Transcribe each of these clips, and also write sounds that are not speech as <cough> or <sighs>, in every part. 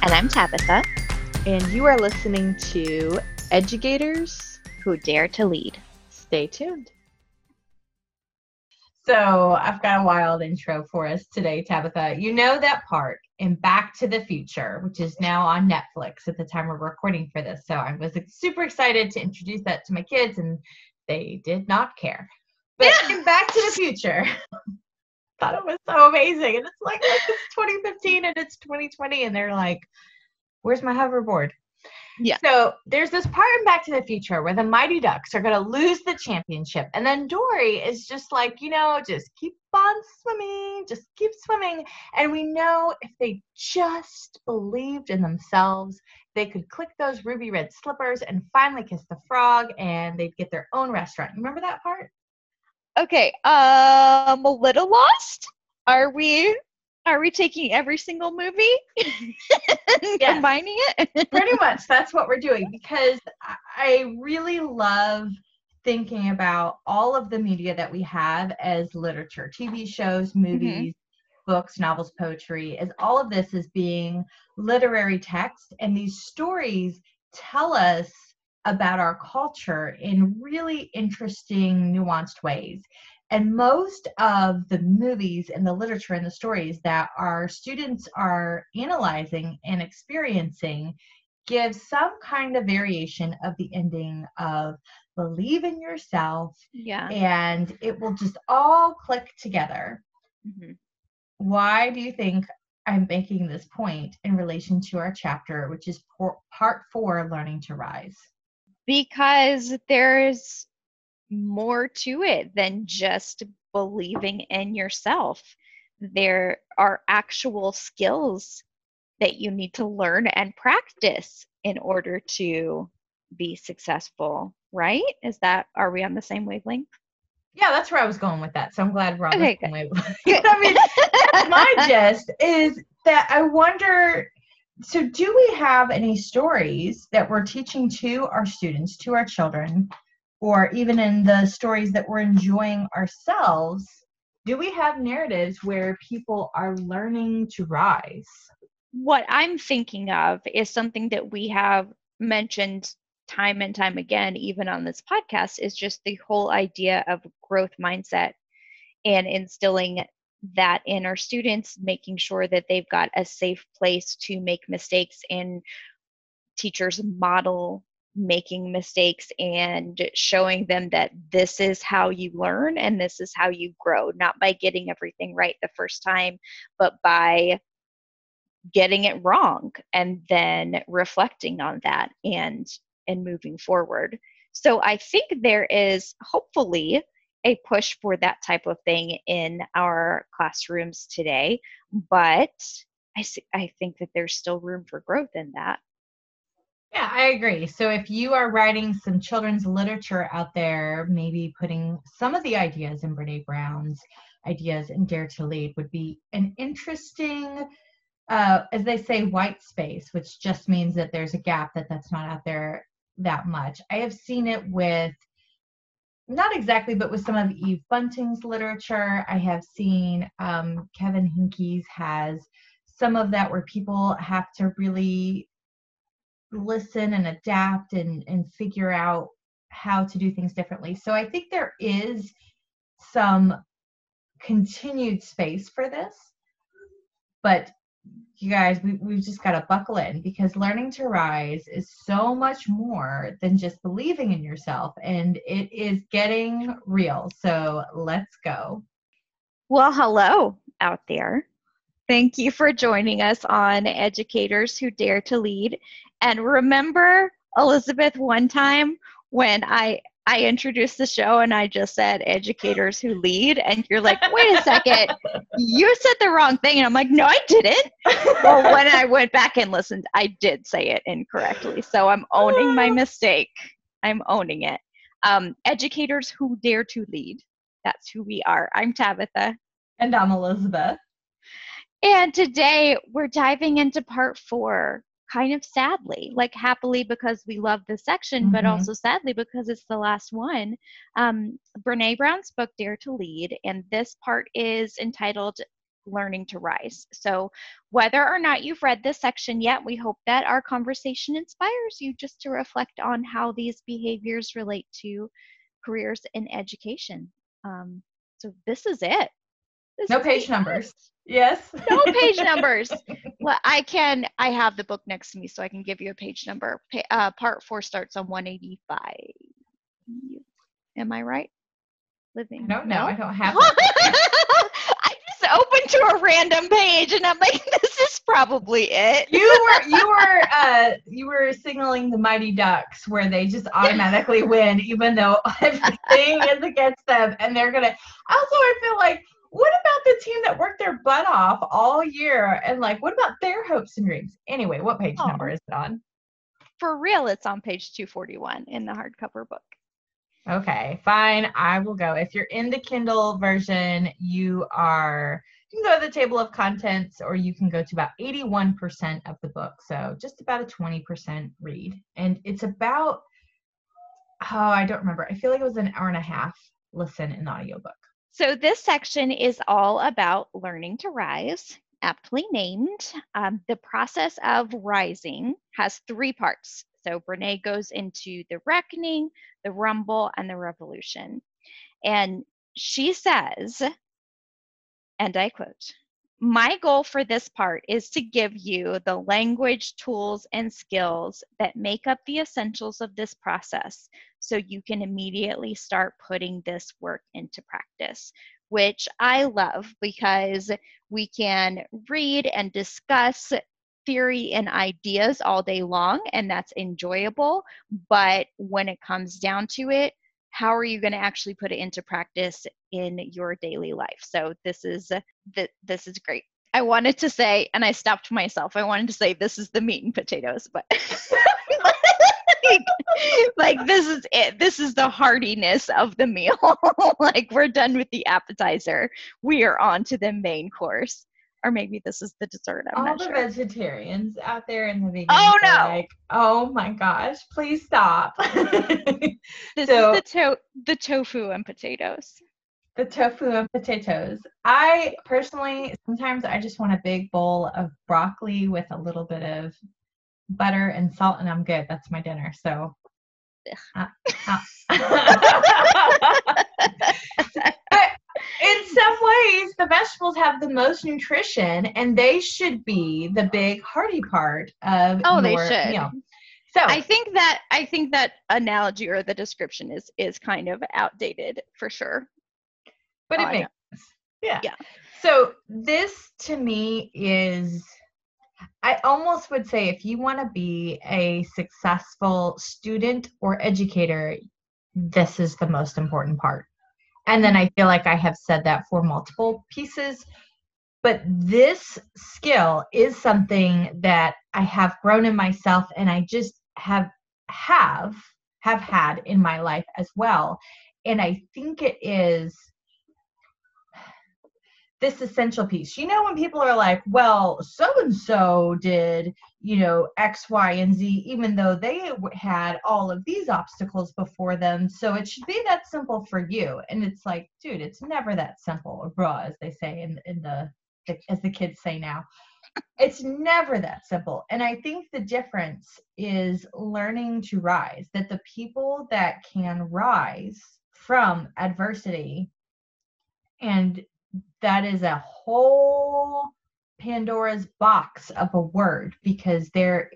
And I'm Tabitha. And you are listening to Educators Who Dare to Lead. Stay tuned. So I've got a wild intro for us today, Tabitha. You know that part in Back to the Future, which is now on Netflix at the time we're recording for this. So I was super excited to introduce that to my kids, and they did not care. But in Back to the Future, thought it was so amazing. And it's like, like it's 2015 and it's 2020, and they're like, "Where's my hoverboard?" Yeah. So there's this part in Back to the Future where the Mighty Ducks are going to lose the championship. And then Dory is just like, you know, just keep on swimming, just keep swimming. And we know if they just believed in themselves, they could click those ruby red slippers and finally kiss the frog and they'd get their own restaurant. You remember that part? Okay, um, a little lost. Are we are we taking every single movie and <laughs> Yes. combining it? <laughs> Pretty much that's what we're doing because I- I really love thinking about all of the media that we have as literature, TV shows, movies, books, novels, poetry, as all of this is being literary text. And these stories tell us about our culture in really interesting, nuanced ways. And most of the movies and the literature and the stories that our students are analyzing and experiencing give some kind of variation of the ending of believe in yourself yeah. and it will just all click together. Mhm. Why do you think I'm making this point in relation to our chapter, which is part four Learning to Rise? Because there's more to it than just believing in yourself. There are actual skills that you need to learn and practice in order to be successful, right? Is that, are we on the same wavelength? Yeah, that's where I was going with that. So I'm glad we're on Okay, the same wavelength. <laughs> I mean, my gist is that I wonder so do we have any stories that we're teaching to our students, to our children, or even in the stories that we're enjoying ourselves? Do we have narratives where people are learning to rise? what I'm thinking of is something that we have mentioned time and time again, even on this podcast, is just the whole idea of growth mindset and instilling that in our students, making sure that they've got a safe place to make mistakes and teachers model making mistakes and showing them that this is how you learn and this is how you grow, not by getting everything right the first time, but by getting it wrong and then reflecting on that and and moving forward. So i think there is hopefully a push for that type of thing in our classrooms today but I, I think that there's still room for growth in that Yeah, I agree. So if you are writing some children's literature out there, maybe putting some of the ideas in Brene Brown's ideas in Dare to Lead would be an interesting, uh, as they say, white space, which just means that there's a gap that that's not out there that much. I have seen it with, not exactly, but with some of Eve Bunting's literature. I have seen um, Kevin Henkes has some of that where people have to really listen and adapt and and figure out how to do things differently so i think there is some continued space for this but you guys we, we've just got to buckle in because learning to rise is so much more than just believing in yourself and it is getting real. So let's go. Well hello out there. Thank you for joining us on educators who dare to lead. And remember elizabeth one time when i i introduced the show and i just said educators who lead and you're like wait a second. You said the wrong thing. And i'm like no i didn't. Well when i went back and listened i did say it incorrectly. So i'm owning my mistake. I'm owning it. Um, educators who dare to lead. That's who we are. I'm tabitha. And i'm elizabeth. And today we're diving into part four kind of sadly, like happily because we love this section, but Mhm. also sadly because it's the last one. Um, Brene Brown's book, Dare to Lead, and this part is entitled learning to rise. So, whether or not you've read this section yet, we hope that our conversation inspires you just to reflect on how these behaviors relate to careers in education. Um, so, this is it. This no page numbers. Yes. no page <laughs> numbers. Well, I can. I have the book next to me, so I can give you a page number. Uh, part four starts on 185. Am I right? Living. No, no, I don't have. <laughs> I just opened to a random page, and I'm like, <laughs> this is probably it. you were you were uh you were signaling the Mighty Ducks, where they just automatically win, even though everything is against them, and they're gonna. Also, I feel like what about the team that worked their butt off all year? And like what about their hopes and dreams? Anyway what page oh. number is it on? For real it's on page 241 in the hardcover book. Okay fine. I will go. If you're in the kindle version you are you can go to the table of contents or you can go to about 81% of the book. So just about a 20% read. And it's about oh i don't remember. I feel like it was an hour and a half listen in the audiobook so, this section is all about learning to rise, aptly named. Um, the process of rising has three parts. So, Brene goes into the reckoning, the rumble, and the revolution. And she says, and I quote, my goal for this part is to give you the language, tools, and skills that make up the essentials of this process so you can immediately start putting this work into practice, which I love because we can read and discuss theory and ideas all day long, and that's enjoyable. But when it comes down to it, how are you going to actually put it into practice in your daily life so this is this is great i wanted to say and i stopped myself i wanted to say this is the meat and potatoes but <laughs> <laughs> oh, like, <laughs> like this is it this is the heartiness of the meal <laughs> like we're done with the appetizer we are on to the main course or maybe this is the dessert. I'm All the sure. vegetarians out there in the vegan. Oh no! Like, oh my gosh! Please stop. <laughs> this so, is the to- the tofu and potatoes. The tofu and potatoes. I personally sometimes I just want a big bowl of broccoli with a little bit of butter and salt, and I'm good. That's my dinner. So. Uh, uh. <laughs> in some ways, the vegetables have the most nutrition, and they should be the big hearty part of oh, your they should. meal. So I think that I think that analogy or the description is is kind of outdated for sure. But it makes sense. Yeah. Yeah. So this to me is I almost would say if you want to be a successful student or educator, this is the most important part. And then I feel like I have said that for multiple pieces. But this skill is something that I have grown in myself and I just have have have had in my life as well. And I think it is this essential piece. You know, when people are like, well, so and so did, you know, X, Y, and Z, even though they had all of these obstacles before them. So it should be that simple for you. And it's like, dude, it's never that simple, or bruh, as they say in, in the, the as the kids say now. It's never that simple. And I think the difference is learning to rise, that the people that can rise from adversity and that is a whole Pandora's box of a word because there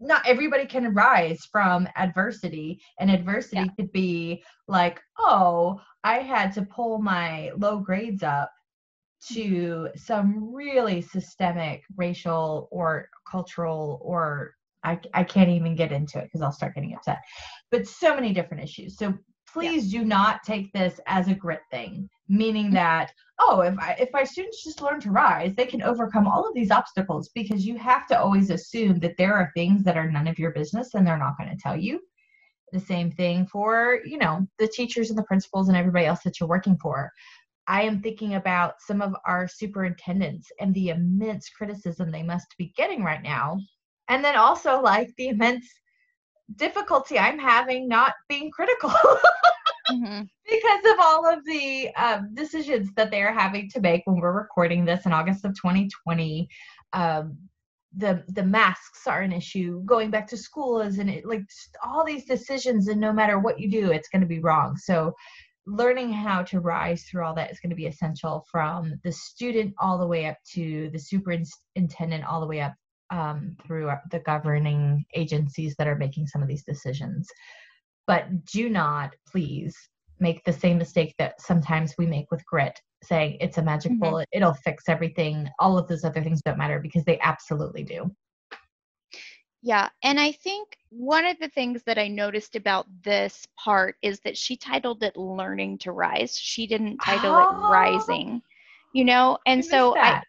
not everybody can rise from adversity and adversity yeah. could be like oh i had to pull my low grades up to some really systemic racial or cultural or I, I can't even get into it because I'll start getting upset. But so many different issues. So please yeah. do not take this as a grit thing meaning that oh if I, if my students just learn to rise they can overcome all of these obstacles because you have to always assume that there are things that are none of your business and they're not going to tell you. The same thing for you know the teachers and the principals and everybody else that you're working for. I am thinking about some of our superintendents and the immense criticism they must be getting right now. And then also like the immense difficulty i'm having not being critical <laughs> Mm-hmm. because of all of the um, decisions that they are having to make when we're recording this in August of 2020. Um, the the masks are an issue. Going back to school is an like all these decisions, and no matter what you do, it's going to be wrong. So learning how to rise through all that is going to be essential from the student all the way up to the superintendent all the way up um, through the governing agencies that are making some of these decisions but do not please make the same mistake that sometimes we make with grit saying it's a magic mm-hmm. bullet it'll fix everything all of those other things don't matter because they absolutely do yeah, and I think one of the things that I noticed about this part is that she titled it Learning to Rise. She didn't title oh, it Rising, you know? And I so I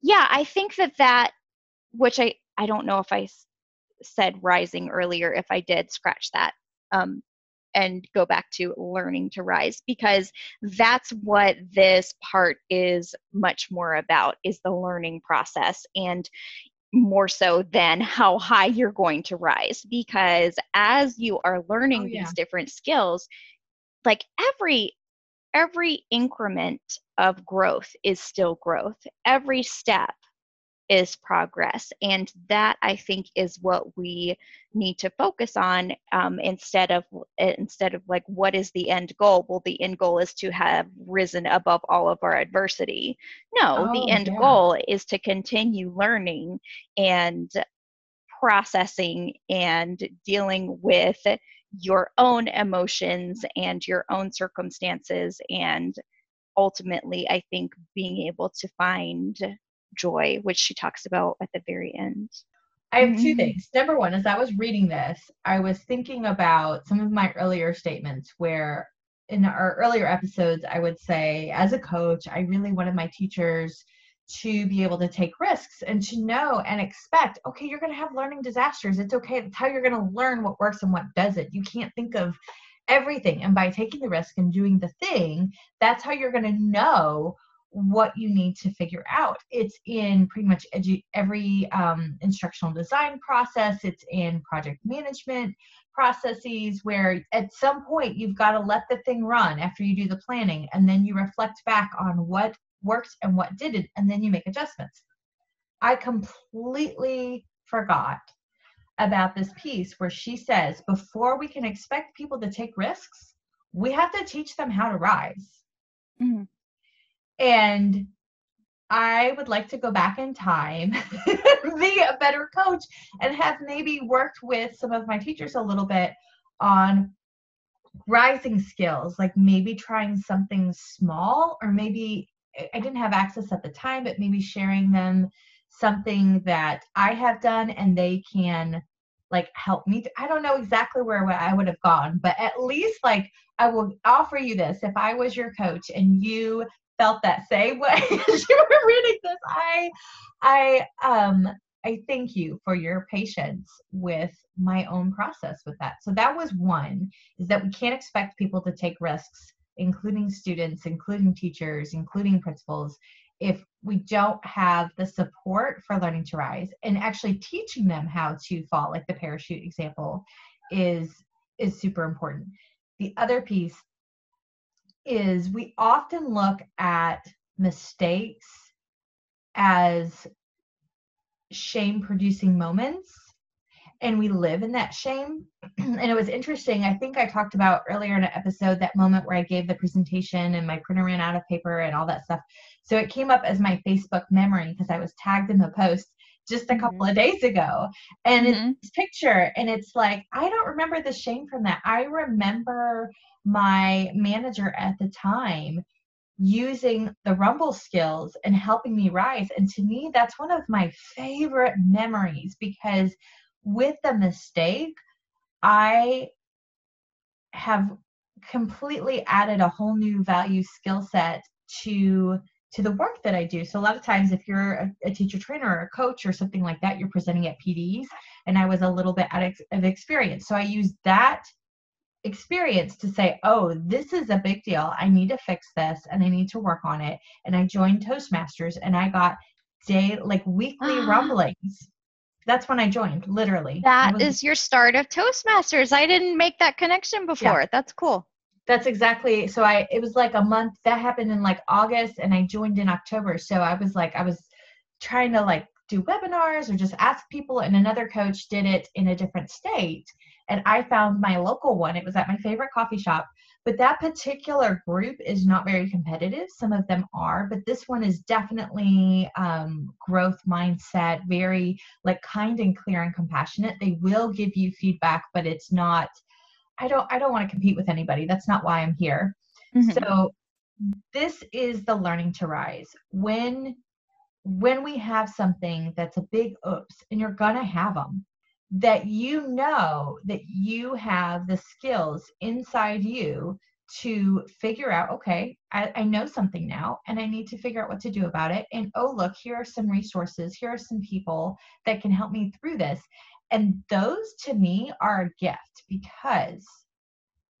Yeah, I think that that which I I don't know if i said rising earlier if I did scratch that. Um and go back to learning to rise because that's what this part is much more about is the learning process and more so than how high you're going to rise because as you are learning oh, yeah. these different skills like every every increment of growth is still growth every step is progress. And that i think is what we need to focus on um, instead of instead of like what is the end goal? Well the end goal is to have risen above all of our adversity. No oh, the end yeah. goal is to continue learning and processing and dealing with your own emotions and your own circumstances and ultimately i think being able to find joy, which she talks about at the very end. I have two mm-hmm. things. Number one, as I was reading this, I was thinking about some of my earlier statements where in our earlier episodes, I would say, as a coach, I really wanted my teachers to be able to take risks and to know and expect, okay, you're going to have learning disasters. It's okay. That's how you're going to learn what works and what doesn't. You can't think of everything. And by taking the risk and doing the thing, that's how you're going to know what you need to figure out. It's in pretty much edu- every um, instructional design process, it's in project management processes where at some point you've got to let the thing run after you do the planning and then you reflect back on what worked and what didn't and then you make adjustments. I completely forgot about this piece where she says before we can expect people to take risks, we have to teach them how to rise. Mm-hmm. And I would like to go back in time, <laughs> be a better coach, and have maybe worked with some of my teachers a little bit on rising skills, like maybe trying something small, or maybe I didn't have access at the time, but maybe sharing them something that I have done and they can like help me. I don't know exactly where I would have gone, but at least like I will offer you this if I was your coach and you felt that same way <laughs> as you were reading this. I I um I thank you for your patience with my own process with that. So that was one is that we can't expect people to take risks, including students, including teachers, including principals, if we don't have the support for learning to rise and actually teaching them how to fall, like the parachute example, is is super important. The other piece is we often look at mistakes as shame producing moments and we live in that shame. <clears throat> and it was interesting. I think I talked about earlier in an episode that moment where I gave the presentation and my printer ran out of paper and all that stuff. So it came up as my Facebook memory because I was tagged in the post just a couple mm-hmm. of days ago. And mm-hmm. it's picture and it's like I don't remember the shame from that. I remember my manager at the time using the rumble skills and helping me rise and to me that's one of my favorite memories because with the mistake i have completely added a whole new value skill set to to the work that I do. So a lot of times if you're a, a, teacher trainer or a coach or something like that, you're presenting at PDs and I was a little bit out of experience. So I used that experience to say, oh, this is a big deal. I need to fix this and I need to work on it. And I joined Toastmasters and I got day like weekly <gasps> rumblings. That's when I joined, literally. That was, is your start of Toastmasters. I didn't make that connection before. Yeah. That's cool. That's exactly so I it was like a month that happened in like August and I joined in October. So I was like I was trying to like do webinars or just ask people and another coach did it in a different state and I found my local one. It was at my favorite coffee shop. But that particular group is not very competitive. Some of them are, but this one is definitely um, growth mindset, very like kind and clear and compassionate. They will give you feedback, but it's not. I don't. I don't want to compete with anybody. That's not why I'm here. Mm-hmm. So this is the learning to rise. When when we have something that's a big oops, and you're gonna have them that you know that you have the skills inside you to figure out okay I, I, know something now and i need to figure out what to do about it. And oh look here are some resources. Here are some people that can help me through this. And those to me are a gift because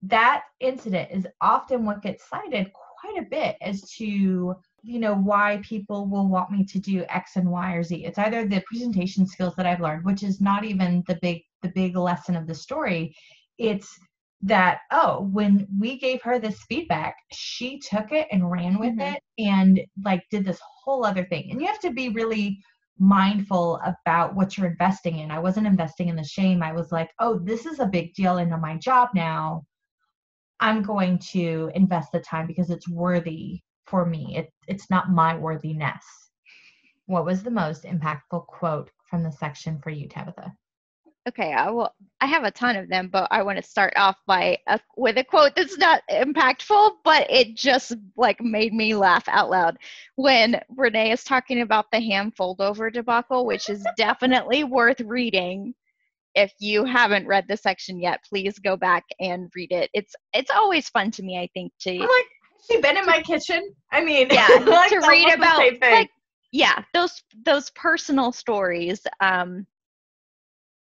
that incident is often what gets cited quite a bit as to you know why people will want me to do x and y or z. It's either the presentation skills that i've learned which is not even the big the big lesson of the story. It's that oh when we gave her this feedback she took it and ran with mm-hmm. it and like did this whole other thing. And you have to be really mindful about what you're investing in. I wasn't investing in the shame. I was like oh this is a big deal into my job now. I'm going to invest the time because it's worthy for me. It, it's not my worthiness. What was the most impactful quote from the section for you, Tabitha? Okay, I will. I have a ton of them, but I want to start off by a, with a quote that's not impactful, but it just like made me laugh out loud when Brene is talking about the ham foldover debacle, which is definitely worth reading. If you haven't read the section yet, please go back and read it. It's it's always fun to me, I think, to like, she been in my kitchen? I mean, yeah, <laughs> like to read about like yeah, those those personal stories um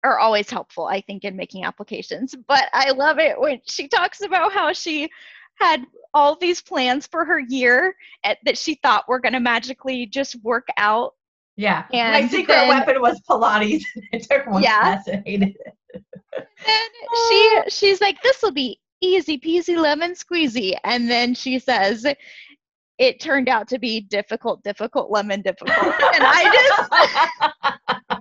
are always helpful, I think, in making applications. But I love it when she talks about how she had all these plans for her year at, that she thought were going to magically just work out. Yeah. And my secret then, weapon was Pilates. I took one yeah. class and hated it. and she she's like, this will be easy peasy lemon squeezy. And then she says, it turned out to be difficult, difficult, lemon difficult. <laughs> and I just, uh,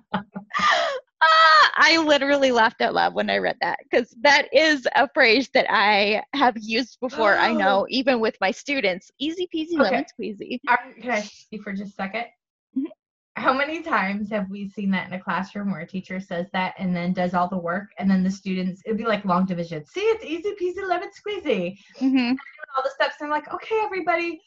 <laughs> I literally laughed out loud when I read that because that is a phrase that I have used before. Oh. I know, even with my students, easy peasy, okay. lemon squeezy. Can I see for just a second? How many times have we seen that in a classroom where a teacher says that and then does all the work and then the students it'd be like long division. See it's easy peasy lemon squeezy. Mm-hmm. all the steps and I'm like okay everybody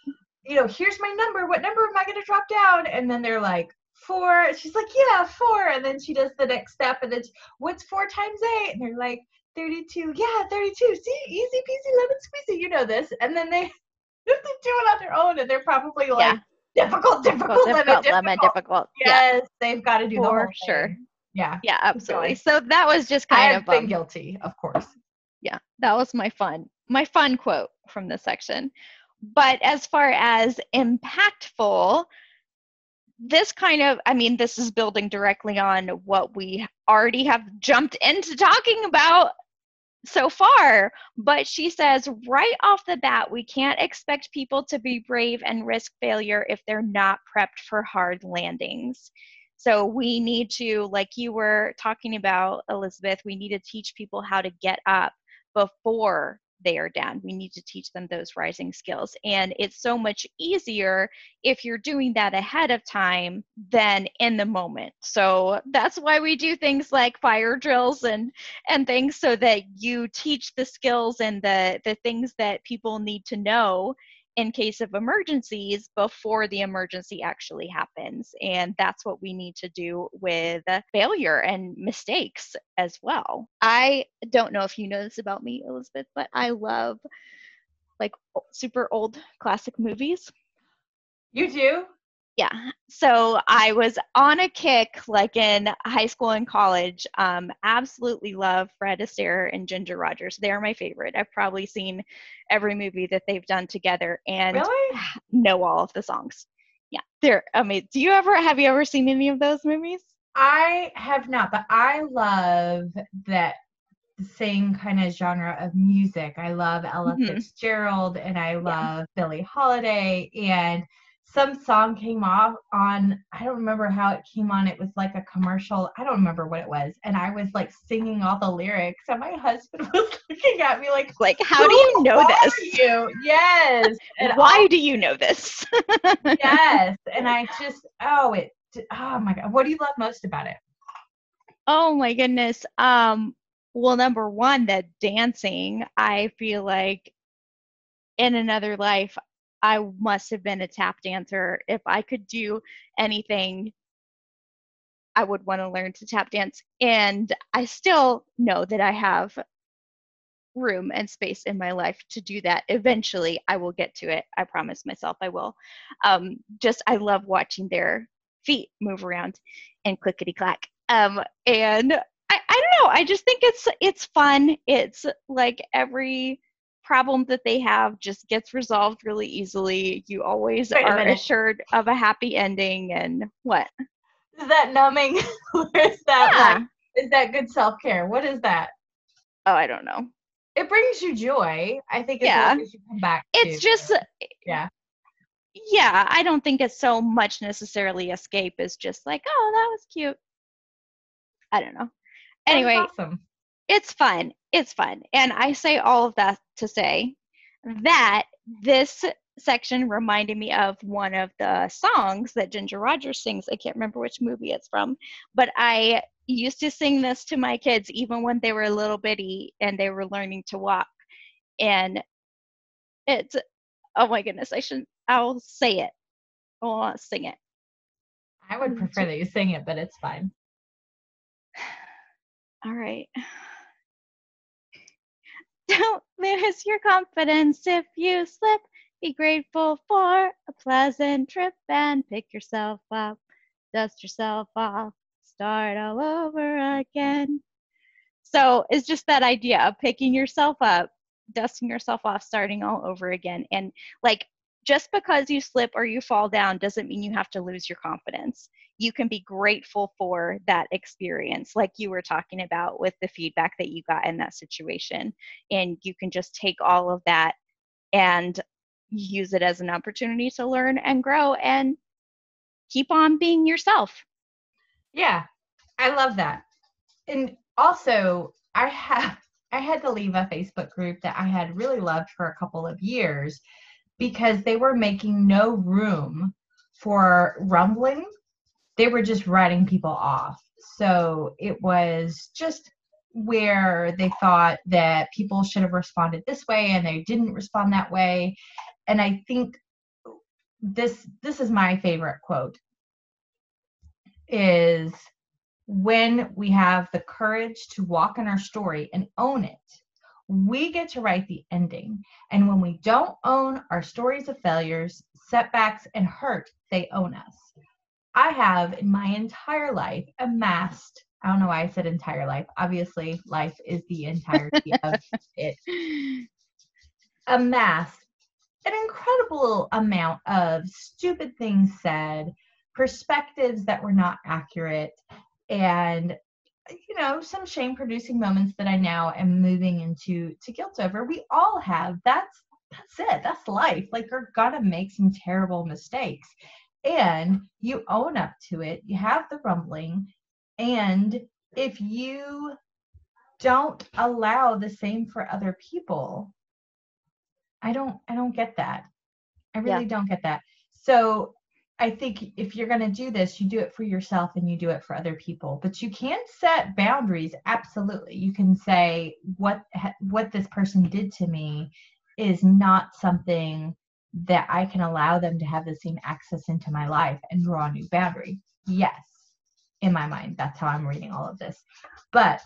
you know here's my number. What number am I going to drop down? And then they're like four. She's like yeah four. And then she does the next step and it's what's four times eight? And they're like 32 yeah 32 see easy peasy lemon squeezy you know this. And then they they <laughs> do it on their own and they're probably like yeah difficult, difficult, difficult, lemon, difficult. lemon, difficult. Yes, yeah. they've got to do for the sure. Yeah, yeah, absolutely. So that was just kind I have of been um, guilty, of course. Yeah, that was my fun, my fun quote from this section. But as far as impactful, this kind of, I mean, this is building directly on what we already have jumped into talking about so far. But she says right off the bat, we can't expect people to be brave and risk failure if they're not prepped for hard landings. So we need to, like you were talking about, Elizabeth, we need to teach people how to get up before they are down. We need to teach them those rising skills. And it's so much easier if you're doing that ahead of time than in the moment. So that's why we do things like fire drills and and things so that you teach the skills and the the things that people need to know in case of emergencies before the emergency actually happens. And that's what we need to do with failure and mistakes as well. I don't know if you know this about me, Elizabeth, but I love like super old classic movies. You do? Yeah so i was on a kick like in high school and college um, absolutely love fred astaire and ginger rogers they're my favorite i've probably seen every movie that they've done together and really? <sighs> know all of the songs yeah they're amazing do you ever have you ever seen any of those movies i have not but i love that same kind of genre of music. I love Ella Mhm. Fitzgerald and I love Billie Holiday and some song came off on I don't remember how it came on. It was like a commercial. I don't remember what it was. And I was like singing all the lyrics and my <laughs> husband was looking at me like Like, how do you know this? You? Yes. And Why do you know this? <laughs> yes. And I just oh it oh my god. What do you love most about it? Oh my goodness. Um, well, number one, that dancing, I feel like in another life, I must have been a tap dancer. If I could do anything, I would want to learn to tap dance. And I still know that I have room and space in my life to do that. Eventually, I will get to it. I promise myself I will. Um, just, I love watching their feet move around and clickety clack. Um, and I, I don't know. I just think it's it's fun. It's like every problem that they have just gets resolved really easily. You always are minute. assured of a happy ending. And what? Is that numbing? <laughs> or is that Yeah. like is that good self care? What is that? Oh, I don't know. It brings you joy. I think it's Yeah. you come back It's to. just uh, yeah. yeah, I don't think it's so much necessarily escape as just like, oh, that was cute. I don't know. Anyway, awesome. It's fun. It's fun. And I say all of that to say that this section reminded me of one of the songs that Ginger Rogers sings. I can't remember which movie it's from, but I used to sing this to my kids even when they were a little bitty and they were learning to walk. And it's, oh my goodness, I shouldn't, I'll say it. Oh, I won't sing it. I would prefer that you sing it, but it's fine. <sighs> All right. Don't lose your confidence if you slip. Be grateful for a pleasant trip and pick yourself up. Dust yourself off. Start all over again. So it's just that idea of picking yourself up, dusting yourself off, starting all over again. And like, just because you slip or you fall down doesn't mean you have to lose your confidence. You can be grateful for that experience like you were talking about with the feedback that you got in that situation. And you can just take all of that and use it as an opportunity to learn and grow and keep on being yourself. Yeah, I love that. And also, I have I had to leave a Facebook group that I had really loved for a couple of years because they were making no room for rumbling. They were just writing people off. So it was just where they thought that people should have responded this way and they didn't respond that way. And I think this this is my favorite quote is when we have the courage to walk in our story and own it, we get to write the ending. And when we don't own our stories of failures, setbacks, and hurt, they own us. I have in my entire life amassed, I don't know why I said entire life. Obviously, life is the entirety <laughs> of it. Amassed an incredible amount of stupid things said, perspectives that were not accurate, and you know some shame producing moments that i now am moving into to guilt over we all have. That's that's it. That's life. Like you're gonna make some terrible mistakes. And you own up to it. You have the rumbling. And if you don't allow the same for other people i don't i don't get that. I really don't get that. So I think if you're going to do this, you do it for yourself and you do it for other people. But you can set boundaries. Absolutely, you can say what what this person did to me is not something that I can allow them to have the same access into my life and draw a new boundary. Yes, in my mind, that's how I'm reading all of this. But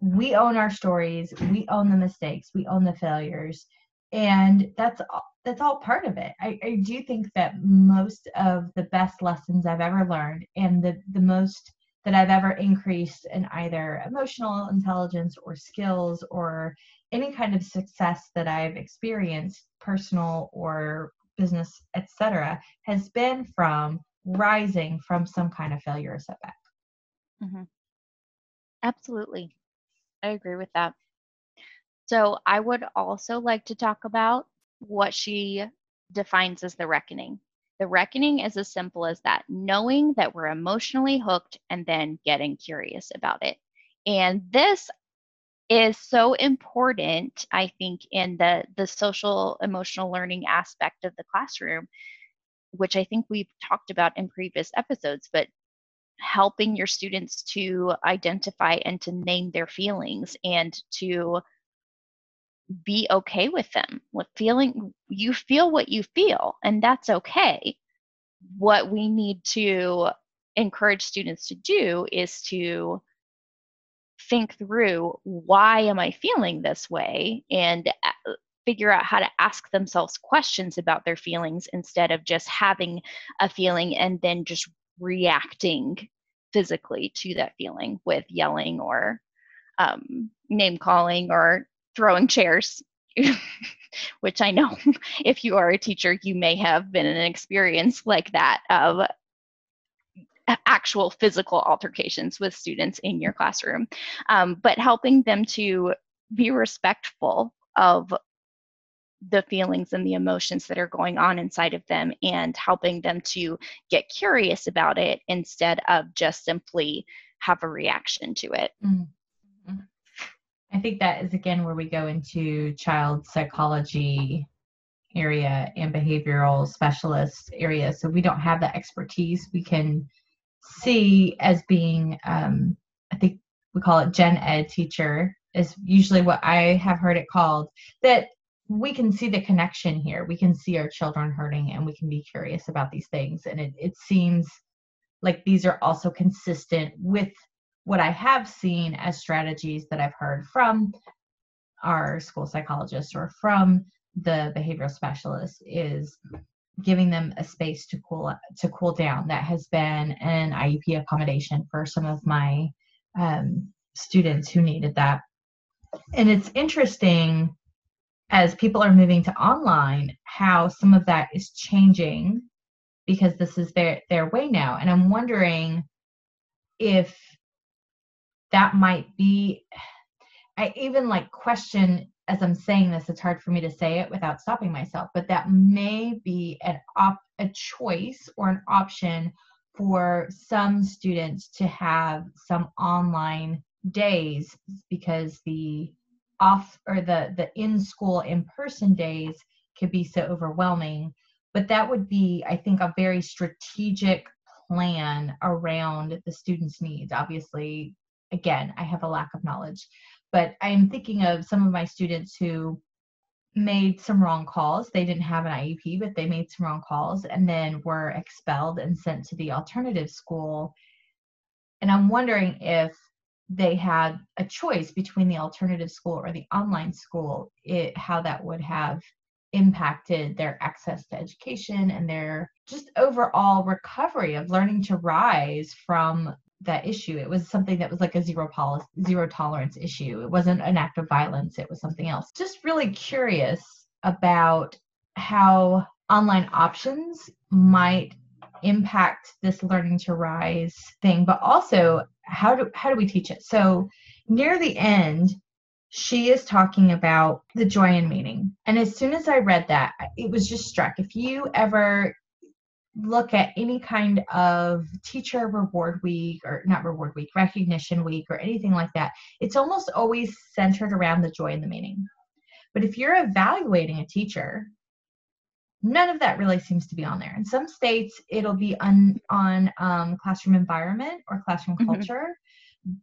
we own our stories. We own the mistakes. We own the failures, and that's all that's all part of it. I, I do think that most of the best lessons I've ever learned and the, the most that I've ever increased in either emotional intelligence or skills or any kind of success that I've experienced, personal or business, etc., has been from rising from some kind of failure or setback. Mhm. Absolutely. I agree with that. So I would also like to talk about what she defines as the reckoning. The reckoning is as simple as that knowing that we're emotionally hooked and then getting curious about it. And this is so important, I think, in the, the social emotional learning aspect of the classroom, which I think we've talked about in previous episodes, but helping your students to identify and to name their feelings and to be okay with them with feeling you feel what you feel and that's okay. What we need to encourage students to do is to think through why am i feeling this way? and uh, figure out how to ask themselves questions about their feelings instead of just having a feeling and then just reacting physically to that feeling with yelling or um, name calling or throwing chairs <laughs> which I know <laughs> if you are a teacher, you may have been in an experience like that of actual physical altercations with students in your classroom. Um, but helping them to be respectful of the feelings and the emotions that are going on inside of them and helping them to get curious about it instead of just simply have a reaction to it. Mm. I think that is again where we go into child psychology area and behavioral specialist area. So we don't have the expertise. We can see as being, um, I think we call it gen ed teacher, is usually what I have heard it called. That we can see the connection here. We can see our children hurting and we can be curious about these things. And it, it seems like these are also consistent with what I have seen as strategies that I've heard from our school psychologists or from the behavioral specialists is giving them a space to cool to cool down. That has been an IEP accommodation for some of my um, students who needed that. And it's interesting as people are moving to online how some of that is changing because this is their their way now. And I'm wondering if that might be i even like question as i'm saying this it's hard for me to say it without stopping myself but that may be an op a choice or an option for some students to have some online days because the off or the the in school in person days could be so overwhelming. But that would be i think a very strategic plan around the students needs. Obviously again, I have a lack of knowledge. But I'm thinking of some of my students who made some wrong calls. They didn't have an IEP, but they made some wrong calls and then were expelled and sent to the alternative school. And I'm wondering if they had a choice between the alternative school or the online school, it, how that would have impacted their access to education and their just overall recovery of learning to rise from that issue. It was something that was like a zero policy, zero tolerance issue. It wasn't an act of violence. It was something else. Just really curious about how online options might impact this learning to rise thing, but also how do how do we teach it? So near the end, she is talking about the joy and meaning. And as soon as I read that, it was just struck. If you ever look at any kind of teacher reward week or not reward week, recognition week or anything like that, it's almost always centered around the joy and the meaning. But if you're evaluating a teacher, none of that really seems to be on there. In some states, it'll be on on um, classroom environment or classroom mm-hmm. culture.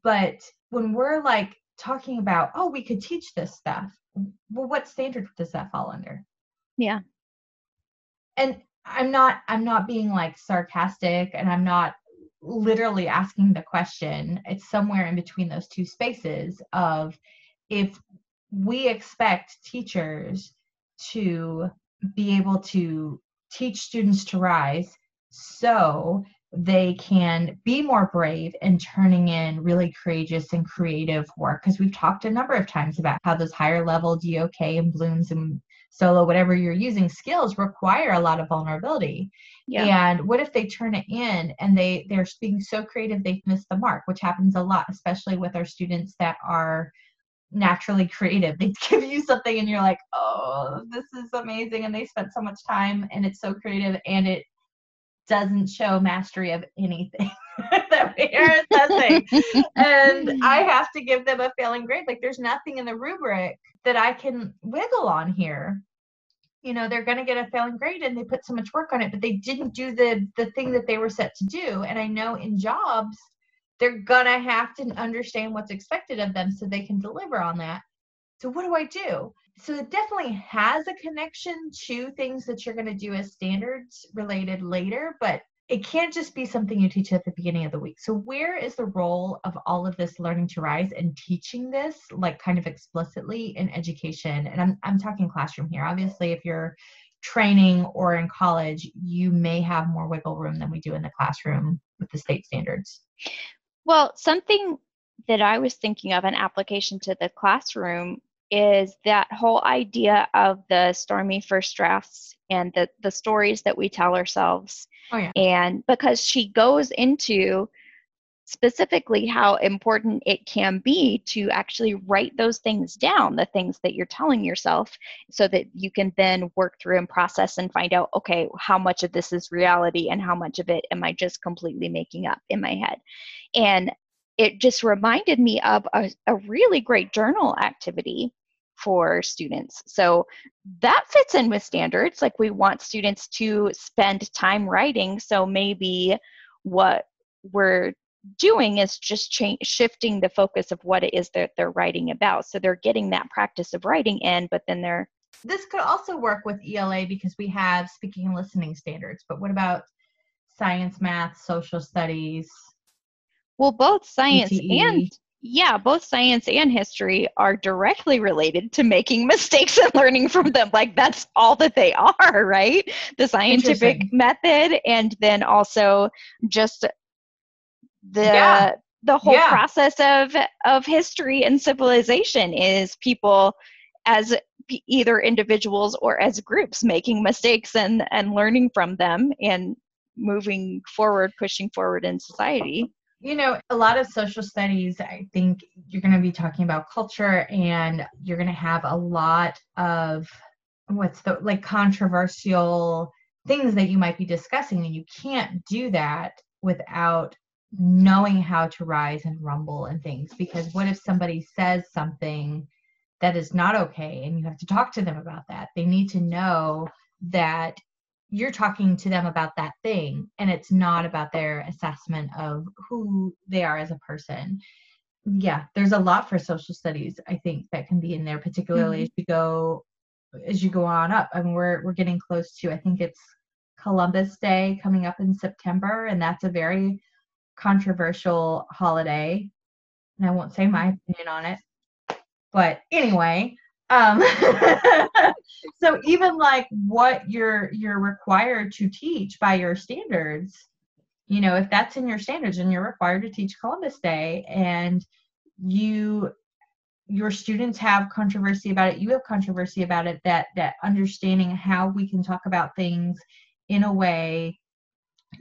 But when we're like talking about, oh, we could teach this stuff, well, what standard does that fall under? Yeah. And I'm not I'm not being like sarcastic and I'm not literally asking the question. It's somewhere in between those two spaces of if we expect teachers to be able to teach students to rise so they can be more brave in turning in really courageous and creative work because we've talked a number of times about how those higher level DOK and Bloom's and solo whatever you're using skills require a lot of vulnerability yeah. and what if they turn it in and they they're being so creative they've missed the mark which happens a lot especially with our students that are naturally creative. <laughs> They give you something and you're like, oh, this is amazing. And they spent so much time and it's so creative and it doesn't show mastery of anything <laughs> that we <laughs> are assessing. and <laughs> I have to give them a failing grade. Like there's nothing in the rubric that I can wiggle on here. You know, they're gonna get a failing grade and they put so much work on it, but they didn't do the the thing that they were set to do. And I know in jobs they're gonna have to understand what's expected of them so they can deliver on that. So what do I do? So it definitely has a connection to things that you're going to do as standards related later, but it can't just be something you teach at the beginning of the week. So where is the role of all of this learning to rise and teaching this like kind of explicitly in education? And I'm I'm talking classroom here. Obviously, if you're training or in college, you may have more wiggle room than we do in the classroom with the state standards. Well, something that I was thinking of an application to the classroom is that whole idea of the stormy first drafts and the, the stories that we tell ourselves. Oh, yeah. And because she goes into specifically how important it can be to actually write those things down, the things that you're telling yourself, so that you can then work through and process and find out, okay, how much of this is reality and how much of it am I just completely making up in my head. And it just reminded me of a, a really great journal activity for students. So that fits in with standards. Like we want students to spend time writing. So maybe what we're doing is just change, shifting the focus of what it is that they're writing about. So they're getting that practice of writing in, but then they're. This could also work with ELA because we have speaking and listening standards. But what about science, math, social studies? Well, both science ETE. and yeah, both science and history are directly related to making <laughs> mistakes and learning from them. Like that's all that they are, <laughs> right? The scientific method and then also just the yeah. the whole yeah. process of of history and civilization is people as either individuals or as groups making mistakes and and learning from them and moving forward pushing forward in society you know a lot of social studies i think you're going to be talking about culture and you're going to have a lot of what's the like controversial things that you might be discussing and you can't do that without knowing how to rise and rumble and things. Because what if somebody says something that is not okay and you have to talk to them about that? They need to know that you're talking to them about that thing and it's not about their assessment of who they are as a person yeah there's a lot for social studies i think that can be in there particularly mm-hmm. as you go as you go on up I and mean, we're we're getting close to i think it's columbus day coming up in september and that's a very controversial holiday, and I won't say my opinion on it. But anyway, um, <laughs> <laughs> so even like what you're you're required to teach by your standards, you know, if that's in your standards and you're required to teach Columbus Day and you your students have controversy about it you have controversy about it that that understanding how we can talk about things in a way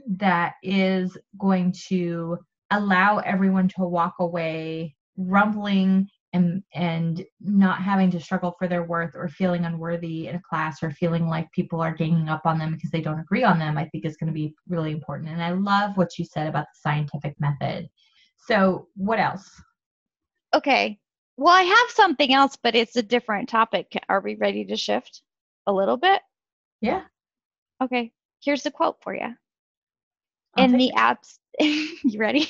that is going to allow everyone to walk away rumbling and and not having to struggle for their worth or feeling unworthy in a class or feeling like people are ganging up on them because they don't agree on them i think is going to be really important. And i love what you said about the scientific method. So what else? Okay. Well i have something else but it's a different topic. Are we ready to shift a little bit? Yeah. Okay. Here's the quote for you in the abs <laughs> you ready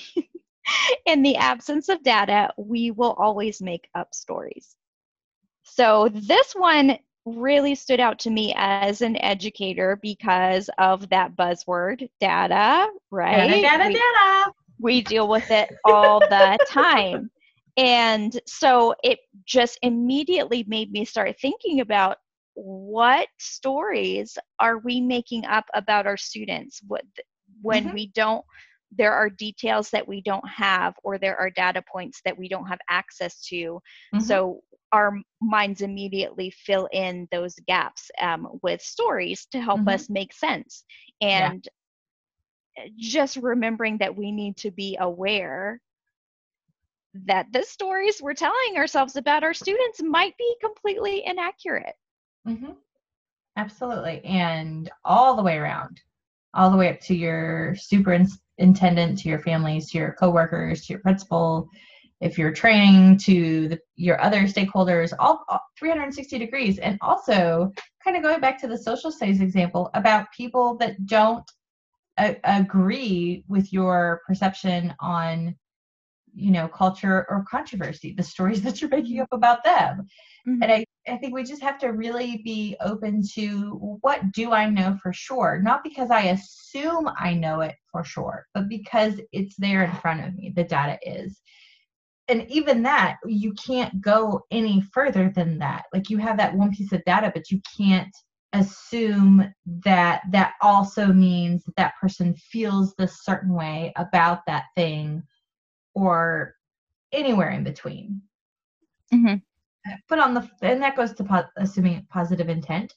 <laughs> in the absence of data we will always make up stories. So this one really stood out to me as an educator because of that buzzword data right? Data data we, data. we deal with it all the <laughs> time. And so it just immediately made me start thinking about what stories are we making up about our students? What when mm-hmm. we don't there are details that we don't have or there are data points that we don't have access to mm-hmm. so our minds immediately fill in those gaps um, with stories to help mm-hmm. us make sense and yeah. just remembering that we need to be aware that the stories we're telling ourselves about our students might be completely inaccurate. Mm-hmm. Absolutely. And all the way around, all the way up to your superintendent, to your families, to your coworkers, to your principal, if you're training to the, your other stakeholders, all, all 360 degrees. And also, kind of going back to the social studies example about people that don't a- agree with your perception on you know culture or controversy the stories <laughs> that you're making up about them. Mm-hmm. and I, I think we just have to really be open to what do i know for sure? Not because i assume i know it for sure but because it's there in front of me the data is. And even that you can't go any further than that. Like you have that one piece of data but you can't assume that that also means that that person feels this certain way about that thing or anywhere in between mm-hmm. but on the and that goes to po- assuming positive intent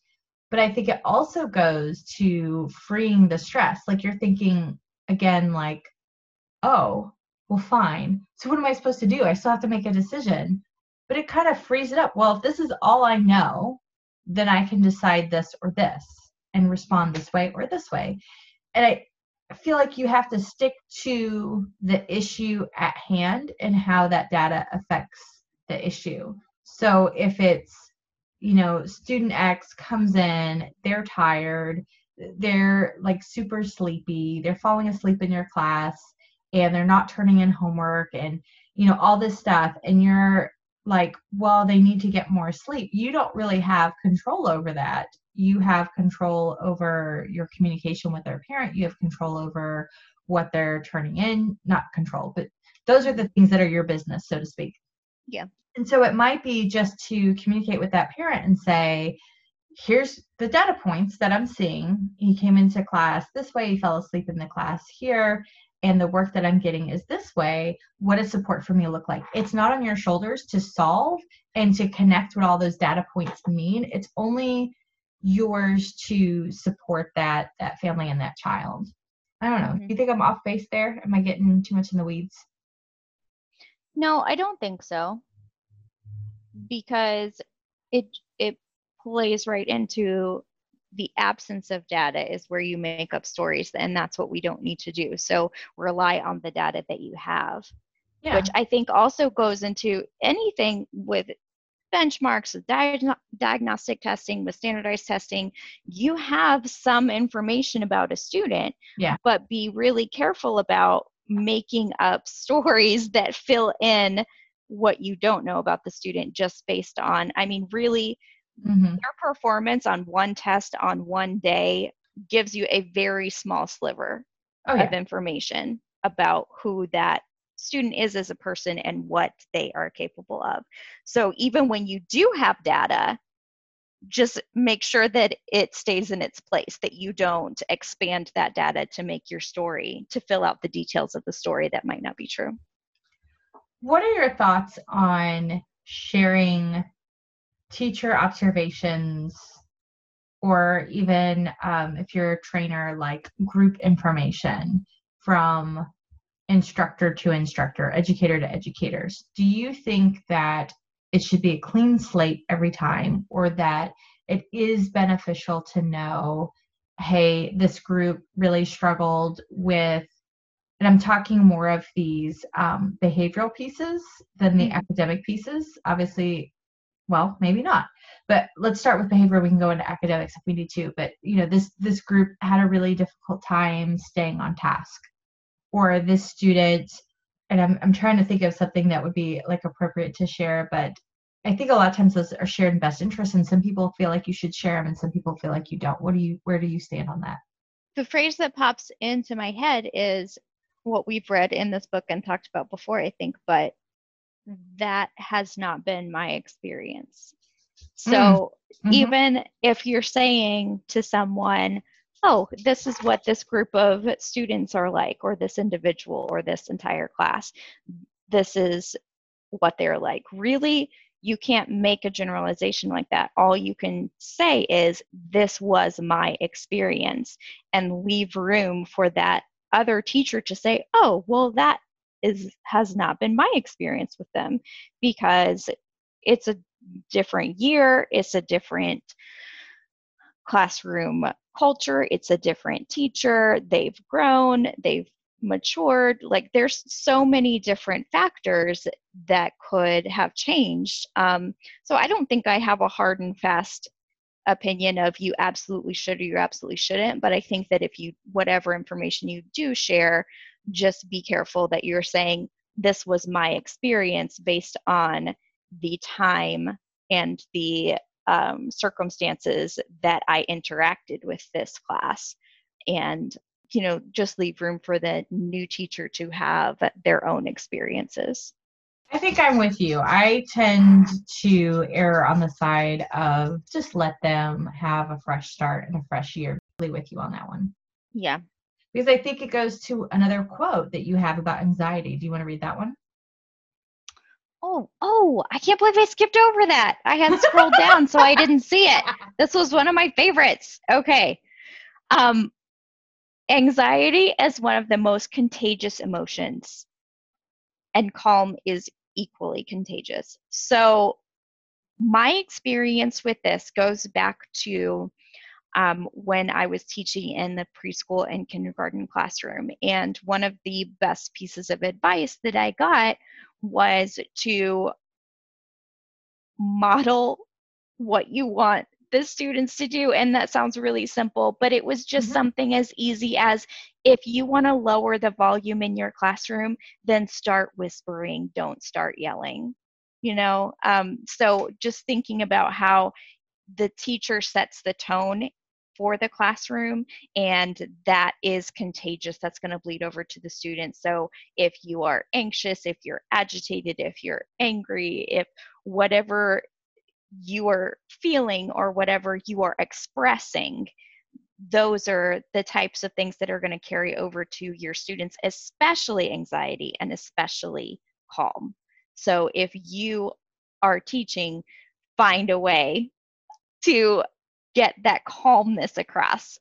but i think it also goes to freeing the stress like you're thinking again like oh well, fine. So what am I supposed to do? I still have to make a decision. But it kind of frees it up. Well, if this is all I know, then I can decide this or this and respond this way or this way. And I feel like you have to stick to the issue at hand and how that data affects the issue. So if it's, you know, student X comes in, they're tired, they're like super sleepy, they're falling asleep in your class and they're not turning in homework and you know all this stuff and you're like well they need to get more sleep you don't really have control over that you have control over your communication with their parent you have control over what they're turning in not control but those are the things that are your business so to speak yeah and so it might be just to communicate with that parent and say here's the data points that i'm seeing he came into class this way he fell asleep in the class here and the work that I'm getting is this way, what does support for me look like? It's not on your shoulders to solve and to connect what all those data points mean. It's only yours to support that that family and that child. I don't know. Mm-hmm. Do you think I'm off base there? Am I getting too much in the weeds? No, I don't think so. Because it it plays right into the absence of data is where you make up stories and that's what we don't need to do so rely on the data that you have yeah. which i think also goes into anything with benchmarks with diagnostic testing with standardized testing you have some information about a student yeah. but be really careful about making up <laughs> stories that fill in what you don't know about the student just based on i mean really mm-hmm. their performance on one test on one day gives you a very small sliver oh, yeah. of information about who that student is as a person and what they are capable of. So even when you do have data, just make sure that it stays in its place, that you don't expand that data to make your story, to fill out the details of the story that might not be true. What are your thoughts on sharing teacher observations or even um, if you're a trainer like group information from instructor to instructor educator to educators. Do you think that it should be a clean slate every time or that it is beneficial to know hey this group really struggled with and i'm talking more of these um, behavioral pieces than the mm-hmm. academic pieces? Obviously well maybe not. But let's start with behavior. We can go into academics if we need to but you know this this group had a really difficult time staying on task or this student and I'm, I'm trying to think of something that would be like appropriate to share but i think a lot of times those are shared in best interest and some people feel like you should share them and some people feel like you don't what do you where do you stand on that the phrase that pops into my head is what we've read in this book and talked about before i think but that has not been my experience. So mm. mm-hmm. even if you're saying to someone, oh, this is what this group of students are like, or this individual, or this entire class, this is what they're like. Really, you can't make a generalization like that. All you can say is, this was my experience, and leave room for that other teacher to say, oh, well, that is has not been my experience with them because it's a different year, it's a different classroom culture, it's a different teacher, they've grown, they've matured. Like there's so many different factors that could have changed. Um, so I don't think I have a hard and fast opinion of you absolutely should or you absolutely shouldn't. But I think that if you, whatever information you do share, just be careful that you're saying, this was my experience based on the time and the um, circumstances that I interacted with this class. And, you know, just leave room for the new teacher to have their own experiences. I think I'm with you. I tend to err on the side of just let them have a fresh start and a fresh year. Really with you on that one. Yeah. Because I think it goes to another quote that you have about anxiety. Do you want to read that one? Oh, oh, I can't believe I skipped over that. I had scrolled down so I didn't see it. <laughs> This was one of my favorites. Okay. Um anxiety is one of the most contagious emotions and calm is equally contagious. So my experience with this goes back to um, when I was teaching in the preschool and kindergarten classroom. And one of the best pieces of advice that I got was to model what you want the students to do and that sounds really simple but it was just mm-hmm. something as easy as if you want to lower the volume in your classroom then start whispering don't start yelling you know um, so just thinking about how the teacher sets the tone for the classroom and that is contagious that's going to bleed over to the students. So if you are anxious if you're agitated if you're angry if whatever you are feeling or whatever you are expressing those are the types of things that are going to carry over to your students especially anxiety and especially calm. So if you are teaching find a way to get that calmness across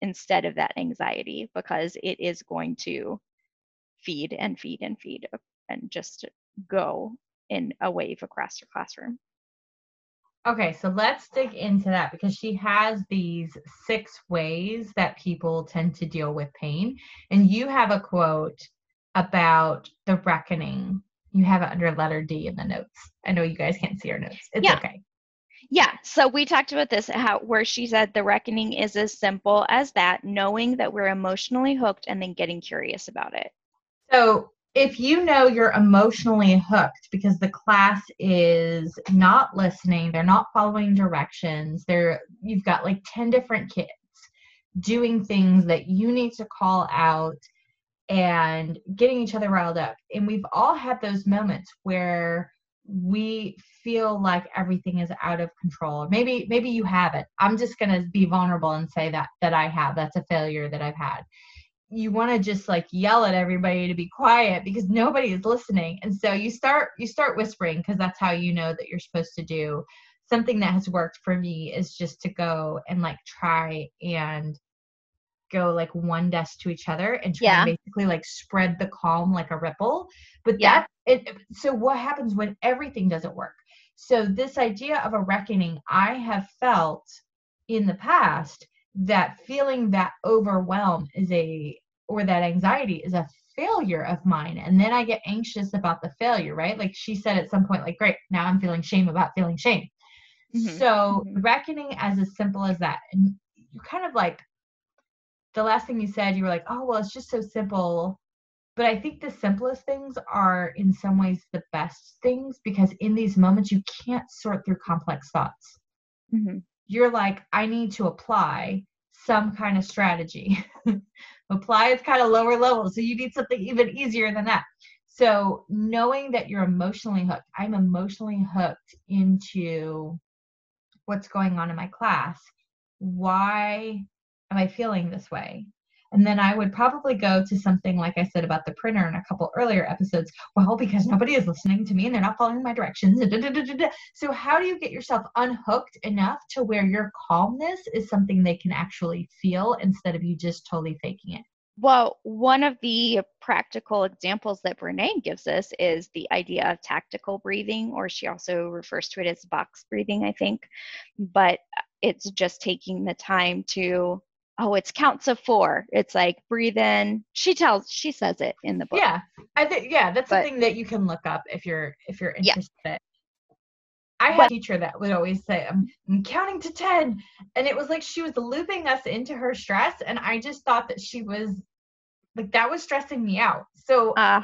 instead of that anxiety because it is going to feed and feed and feed and just go in a wave across your classroom. Okay, so let's dig into that because she has these six ways that people tend to deal with pain. And you have a quote about the reckoning. You have it under letter D in the notes. I know you guys can't see our notes. It's yeah. okay. Yeah, so we talked about this how where she said the reckoning is as simple as that, knowing that we're emotionally hooked and then getting curious about it. So if you know you're emotionally hooked because the class is not listening, they're not following directions, they're you've got like 10 different kids doing things that you need to call out and getting each other riled up. And we've all had those moments where we feel like everything is out of control. Maybe maybe you have it i'm just going to be vulnerable and say that that i have. That's a failure that i've had. You want to just like yell at everybody to be quiet because nobody is listening. And so you start you start whispering because that's how you know that you're supposed to do. Something that has worked for me is just to go and like try and go like one desk to each other and try yeah. to basically like spread the calm like a ripple. But yeah. that it so what happens when everything doesn't work? So this idea of a reckoning, I have felt in the past that feeling that overwhelm is a or that anxiety is a failure of mine and then i get anxious about the failure right like she said at some point like great now i'm feeling shame about feeling shame mm-hmm. so mm-hmm. reckoning as as simple as that and you kind of like the last thing you said, you were like, oh, well, it's just so simple. But I think the simplest things are in some ways the best things because in these moments, you can't sort through complex thoughts. Mm-hmm. You're like, I need to apply some kind of strategy. <laughs> apply is kind of lower level. So you need something even easier than that. So knowing that you're emotionally hooked, I'm emotionally hooked into what's going on in my class. Why am I feeling this way? And then I would probably go to something like I said about the printer in a couple earlier episodes. Well, because nobody is listening to me and they're not following my directions. <laughs> So, how do you get yourself unhooked enough to where your calmness is something they can actually feel instead of you just totally faking it? Well, one of the practical examples that Brene gives us is the idea of tactical breathing, or she also refers to it as box breathing, I think. But it's just taking the time to, oh, it's counts of four. It's like breathe in. She tells, she says it in the book. Yeah, I think yeah, that's But- something that you can look up if you're if you're interested. Yeah. I had a teacher that would always say, I'm, I'm counting to 10. And it was like she was looping us into her stress. And I just thought that she was like, that was stressing me out. So, Uh,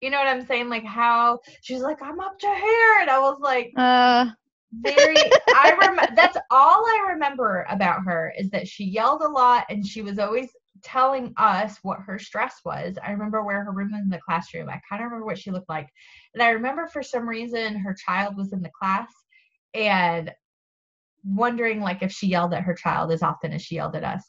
you know what I'm saying? Like, how she's like, I'm up to here. And I was like, uh, very, I <laughs> remember that's all I remember about her is that she yelled a lot and she was always telling us what her stress was. I remember where her room was in the classroom. I kind of remember what she looked like. And I remember for some reason her child was in the class and wondering like if she yelled at her child as often as she yelled at us.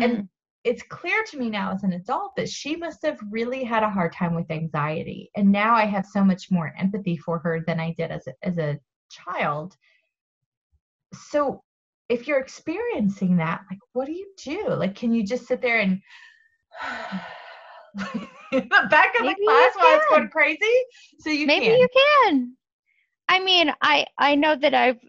And hmm. it's clear to me now as an adult that she must have really had a hard time with anxiety. And now I have so much more empathy for her than I did as a, as a child. So if you're experiencing that, like what do you do? Like can you just sit there and in <sighs> the back of Maybe the class while it's going crazy? So you maybe can. you can i mean i i know that i've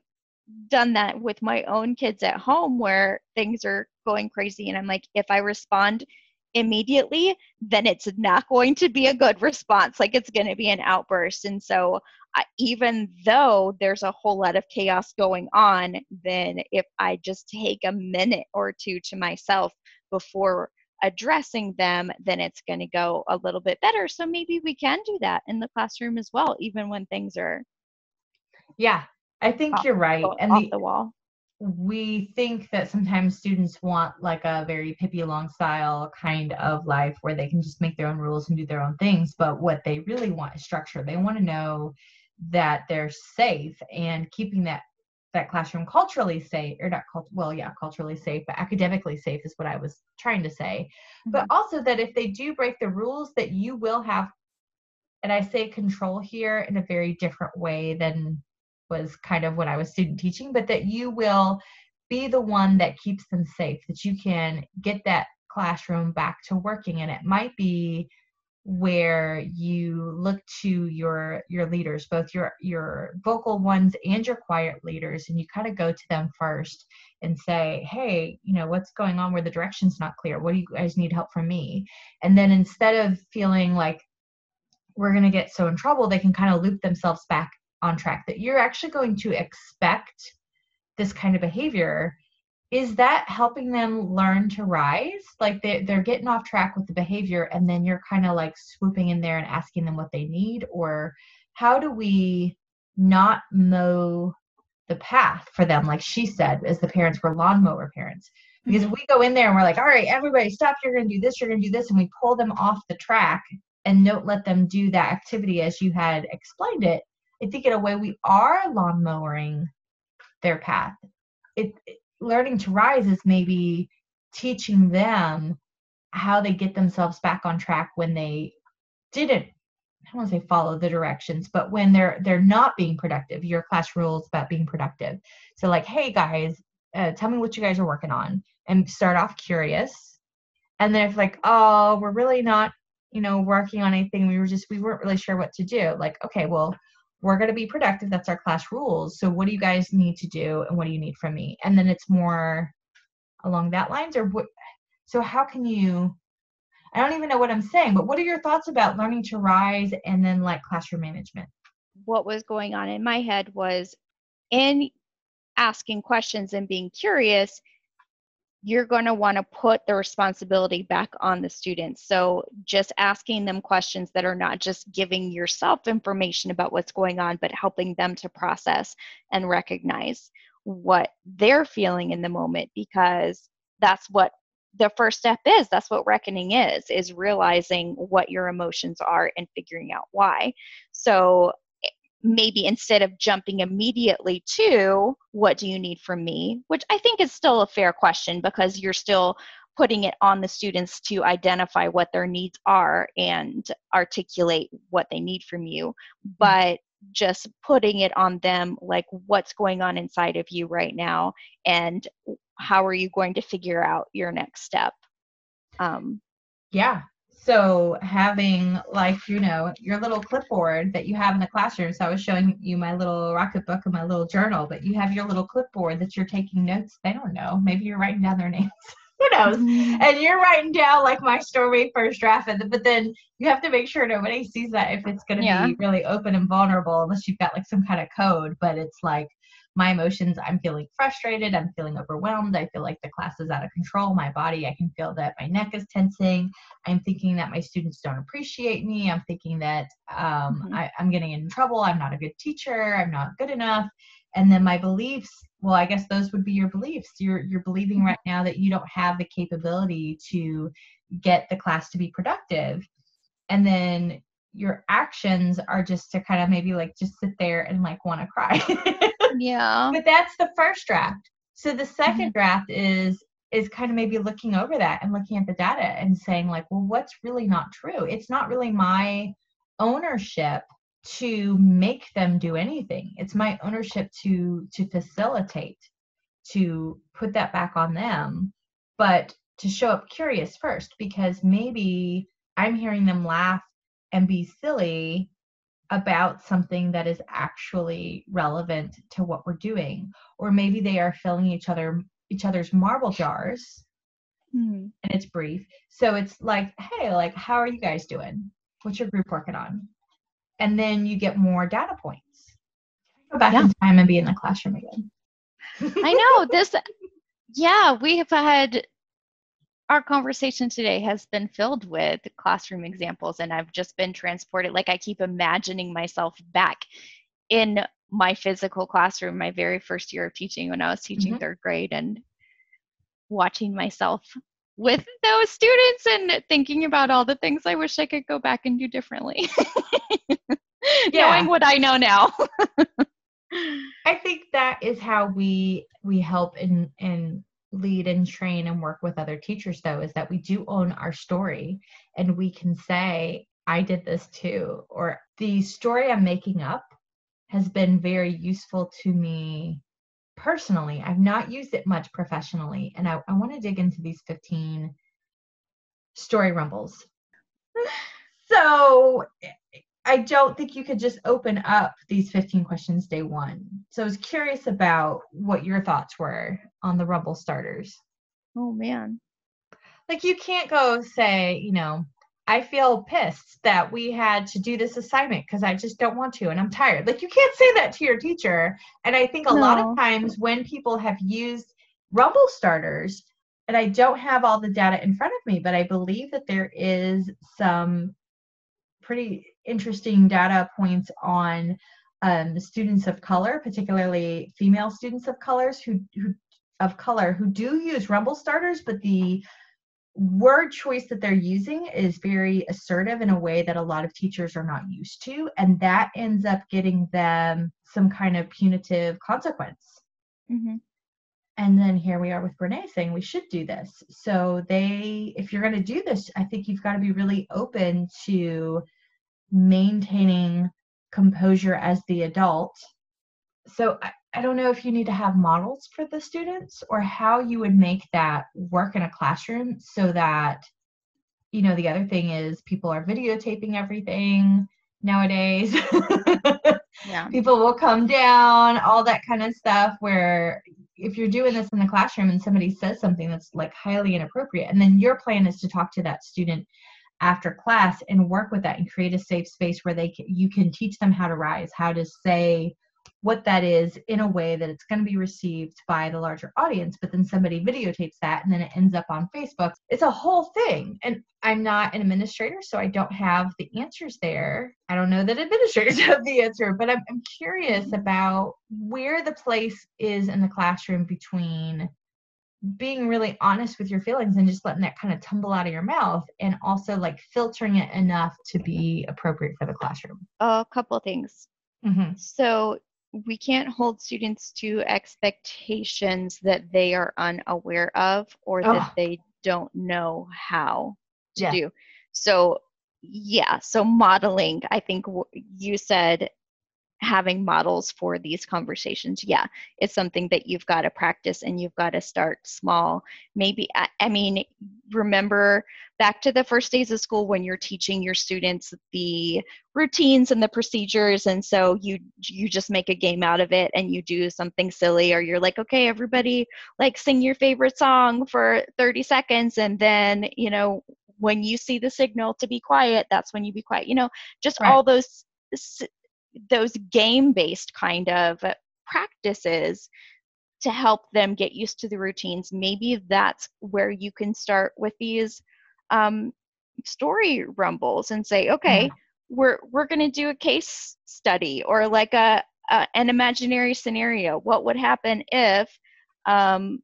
done that with my own kids at home where things are going crazy and i'm like if i respond immediately then it's not going to be a good response like it's going to be an outburst and so I, even though there's a whole lot of chaos going on then if i just take a minute or two to myself before addressing them, then it's going to go a little bit better. So maybe we can do that in the classroom as well, even when things are Yeah, I think Off- you're right. And off the, the wall. We think that sometimes students want like a very Pippi Long style kind of life where they can just make their own rules and do their own things. But what they really want is structure. They want to know that they're safe and keeping that that classroom culturally safe or not cult- well yeah culturally safe but academically safe is what i was trying to say but mm-hmm. also that if they do break the rules that you will have and i say control here in a very different way than was kind of what i was student teaching but that you will be the one that keeps them safe that you can get that classroom back to working. And it might be where you look to your your leaders both your your vocal ones and your quiet leaders and you kind of go to them first and say hey you know what's going on where the direction's not clear? What do you guys need help from me? And then instead of feeling like we're going to get so in trouble they can kind of loop themselves back on track that you're actually going to expect this kind of behavior is that helping them learn to rise? Like they, they're getting off track with the behavior and then you're kind of like swooping in there and asking them what they need? Or how do we not mow the path for them? Like she said as the parents were lawnmower parents. Because if we go in there and we're like all right everybody stop you're going to do this you're going to do this and we pull them off the track and don't let them do that activity as you had explained it i think in a way we are lawnmowering their path it, it learning to rise is maybe teaching them how they get themselves back on track when they didn't I don't want to say follow the directions, but when they're they're not being productive, your class rules about being productive. So like, hey guys, uh, tell me what you guys are working on, and start off curious, and then if like, oh, we're really not, you know, working on anything, we were just we weren't really sure what to do. Like, okay, well, we're going to be productive that's our class rules. So what do you guys need to do and what do you need from me? And then it's more along that lines or what so how can you i don't even know what i'm saying but what are your thoughts about learning to rise and then like classroom management? What was going on in my head was in asking questions and being curious, you're going to want to put the responsibility back on the students. So just asking them questions that are not just giving yourself information about what's going on, but helping them to process and recognize what they're feeling in the moment because that's what the first step is that's what reckoning is is realizing what your emotions are and figuring out why so maybe instead of jumping immediately to what do you need from me? which i think is still a fair question because you're still putting it on the students to identify what their needs are and articulate what they need from you but just putting it on them like what's going on inside of you right now? And how are you going to figure out your next step? Um, Yeah. So having like, you know, your little clipboard that you have in the classroom. So I was showing you my little Rocketbook and my little journal, but you have your little clipboard that you're taking notes. They don't know. Maybe you're writing down their <laughs> names. Who knows? Mhm. And you're writing down like my story first draft, and but then you have to make sure nobody sees that if it's going to Yeah. be really open and vulnerable, unless you've got like some kind of code. But it's like my emotions. I'm feeling frustrated. I'm feeling overwhelmed. I feel like the class is out of control. My body, I can feel that my neck is tensing. I'm thinking that my students don't appreciate me. I'm thinking that um, Mhm. I, I'm getting in trouble. I'm not a good teacher. I'm not good enough. And then my beliefs. Well, I guess those would be your beliefs. You're you're believing right now that you don't have the capability to get the class to be productive, and then your actions are just to kind of maybe like just sit there and like want to cry. <laughs> Yeah. but that's the first draft so the 2nd Mhm. draft is is kind of maybe looking over that and looking at the data and saying like well what's really not true it's not really my ownership to make them do anything it's my ownership to to facilitate to put that back on them but to show up curious first because maybe i'm hearing them laugh and be silly about something that is actually relevant to what we're doing or maybe they are filling each other each other's marble jars Mhm. and it's brief so it's like hey like how are you guys doing what's your group working on and then you get more data points go back Yeah. in time and be in the classroom again I know this. <laughs> Yeah, we have had our conversation today has been filled with classroom examples, and I've just been transported. Like I keep imagining myself back in my physical classroom, my very first year of teaching when I was teaching Mhm. third grade, and watching myself with those students and thinking about all the things I wish I could go back and do differently. <laughs> Yeah. Knowing what I know now. <laughs> I think that is how we we help and and lead and train and work with other teachers though is that we do own our story and we can say I did this too or the story I'm making up has been very useful to me personally. I've not used it much professionally and I, I want to dig into these 15 story rumbles. <laughs> So I don't think you could just open up these 15 questions day one. So I was curious about what your thoughts were on the Rumble starters. oh man. Like, you can't go say, you know, I feel pissed that we had to do this assignment because I just don't want to and I'm tired. Like, you can't say that to your teacher. And I think a lot of times when people have used Rumble starters, and I don't have all the data in front of me, but I believe that there is some pretty interesting data points on um, students of color, particularly female students of colors who, who of color who do use Rumble starters, but the word choice that they're using is very assertive in a way that a lot of teachers are not used to, and that ends up getting them some kind of punitive consequence. hmm And then here we are with Brene saying we should do this. So they, if you're going to do this, I think you've got to be really open to maintaining composure as the adult. So I, I don't know if you need to have models for the students or how you would make that work in a classroom so that, you know, the other thing is people are videotaping everything nowadays. Yeah. <laughs> people will come down, all that kind of stuff. Where if you're doing this in the classroom and somebody says something that's like highly inappropriate, and then your plan is to talk to that student after class and work with that and create a safe space where they can, you can teach them how to rise, how to say what that is in a way that it's going to be received by the larger audience but then somebody videotapes that and then it ends up on facebook. It's a whole thing and i'm not an administrator so i don't have the answers there. I don't know that administrators <laughs> have the answer but i'm, I'm curious about where the place is in the classroom between being really honest with your feelings and just letting that kind of tumble out of your mouth and also like filtering it enough to be appropriate for the classroom A couple things. mm-hmm. So we can't hold students to expectations that they are unaware of or that they don't know how to Yeah. do. So yeah, so modeling, I think you said having models for these conversations yeah it's something that you've got to practice and you've got to start small maybe I, I, mean remember back to the first days of school when you're teaching your students the routines and the procedures and so you you just make a game out of it and you do something silly or you're like okay everybody like sing your favorite song for 30 seconds and then you know when you see the signal to be quiet that's when you be quiet you know just right. all those those game based kind of practices to help them get used to the routines maybe that's where you can start with these um, story rumbles and say okay yeah. we're we're going to do a case study or like a, a, an imaginary scenario what would happen if um,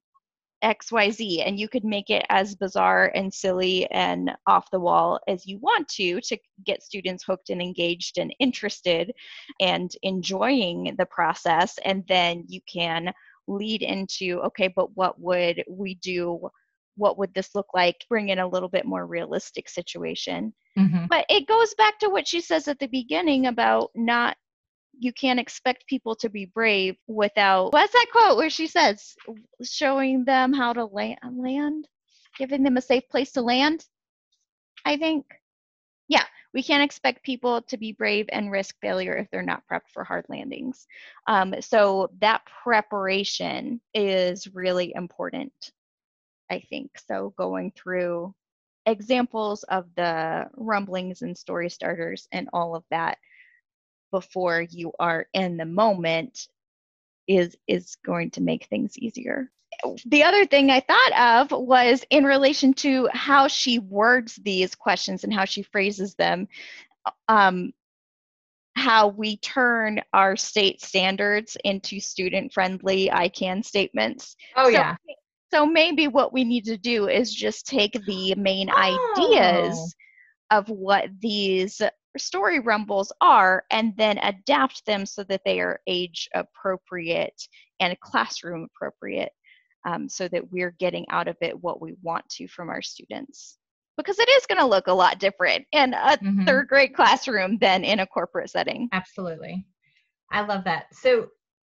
XYZ, and you could make it as bizarre and silly and off the wall as you want to to get students hooked and engaged and interested and enjoying the process. And then you can lead into okay, but what would we do? What would this look like? Bring in a little bit more realistic situation. Mm-hmm. But it goes back to what she says at the beginning about not you can't expect people to be brave without what's that quote where she says showing them how to land, land? Giving them a safe place to land i think? Yeah we can't expect people to be brave and risk failure if they're not prepped for hard landings. Um, so that preparation is really important i think. So going through examples of the rumblings and story starters and all of that before you are in the moment is is going to make things easier. The other thing i thought of was in relation to how she words these questions and how she phrases them um, how we turn our state standards into student friendly i can statements. Oh so, yeah. so maybe what we need to do is just take the main oh. ideas of what these story rumbles are and then adapt them so that they are age appropriate and classroom appropriate um, so that we're getting out of it what we want to from our students. Because it is going to look a lot different in a mm-hmm. third grade classroom than in a corporate setting. Absolutely. I love that. So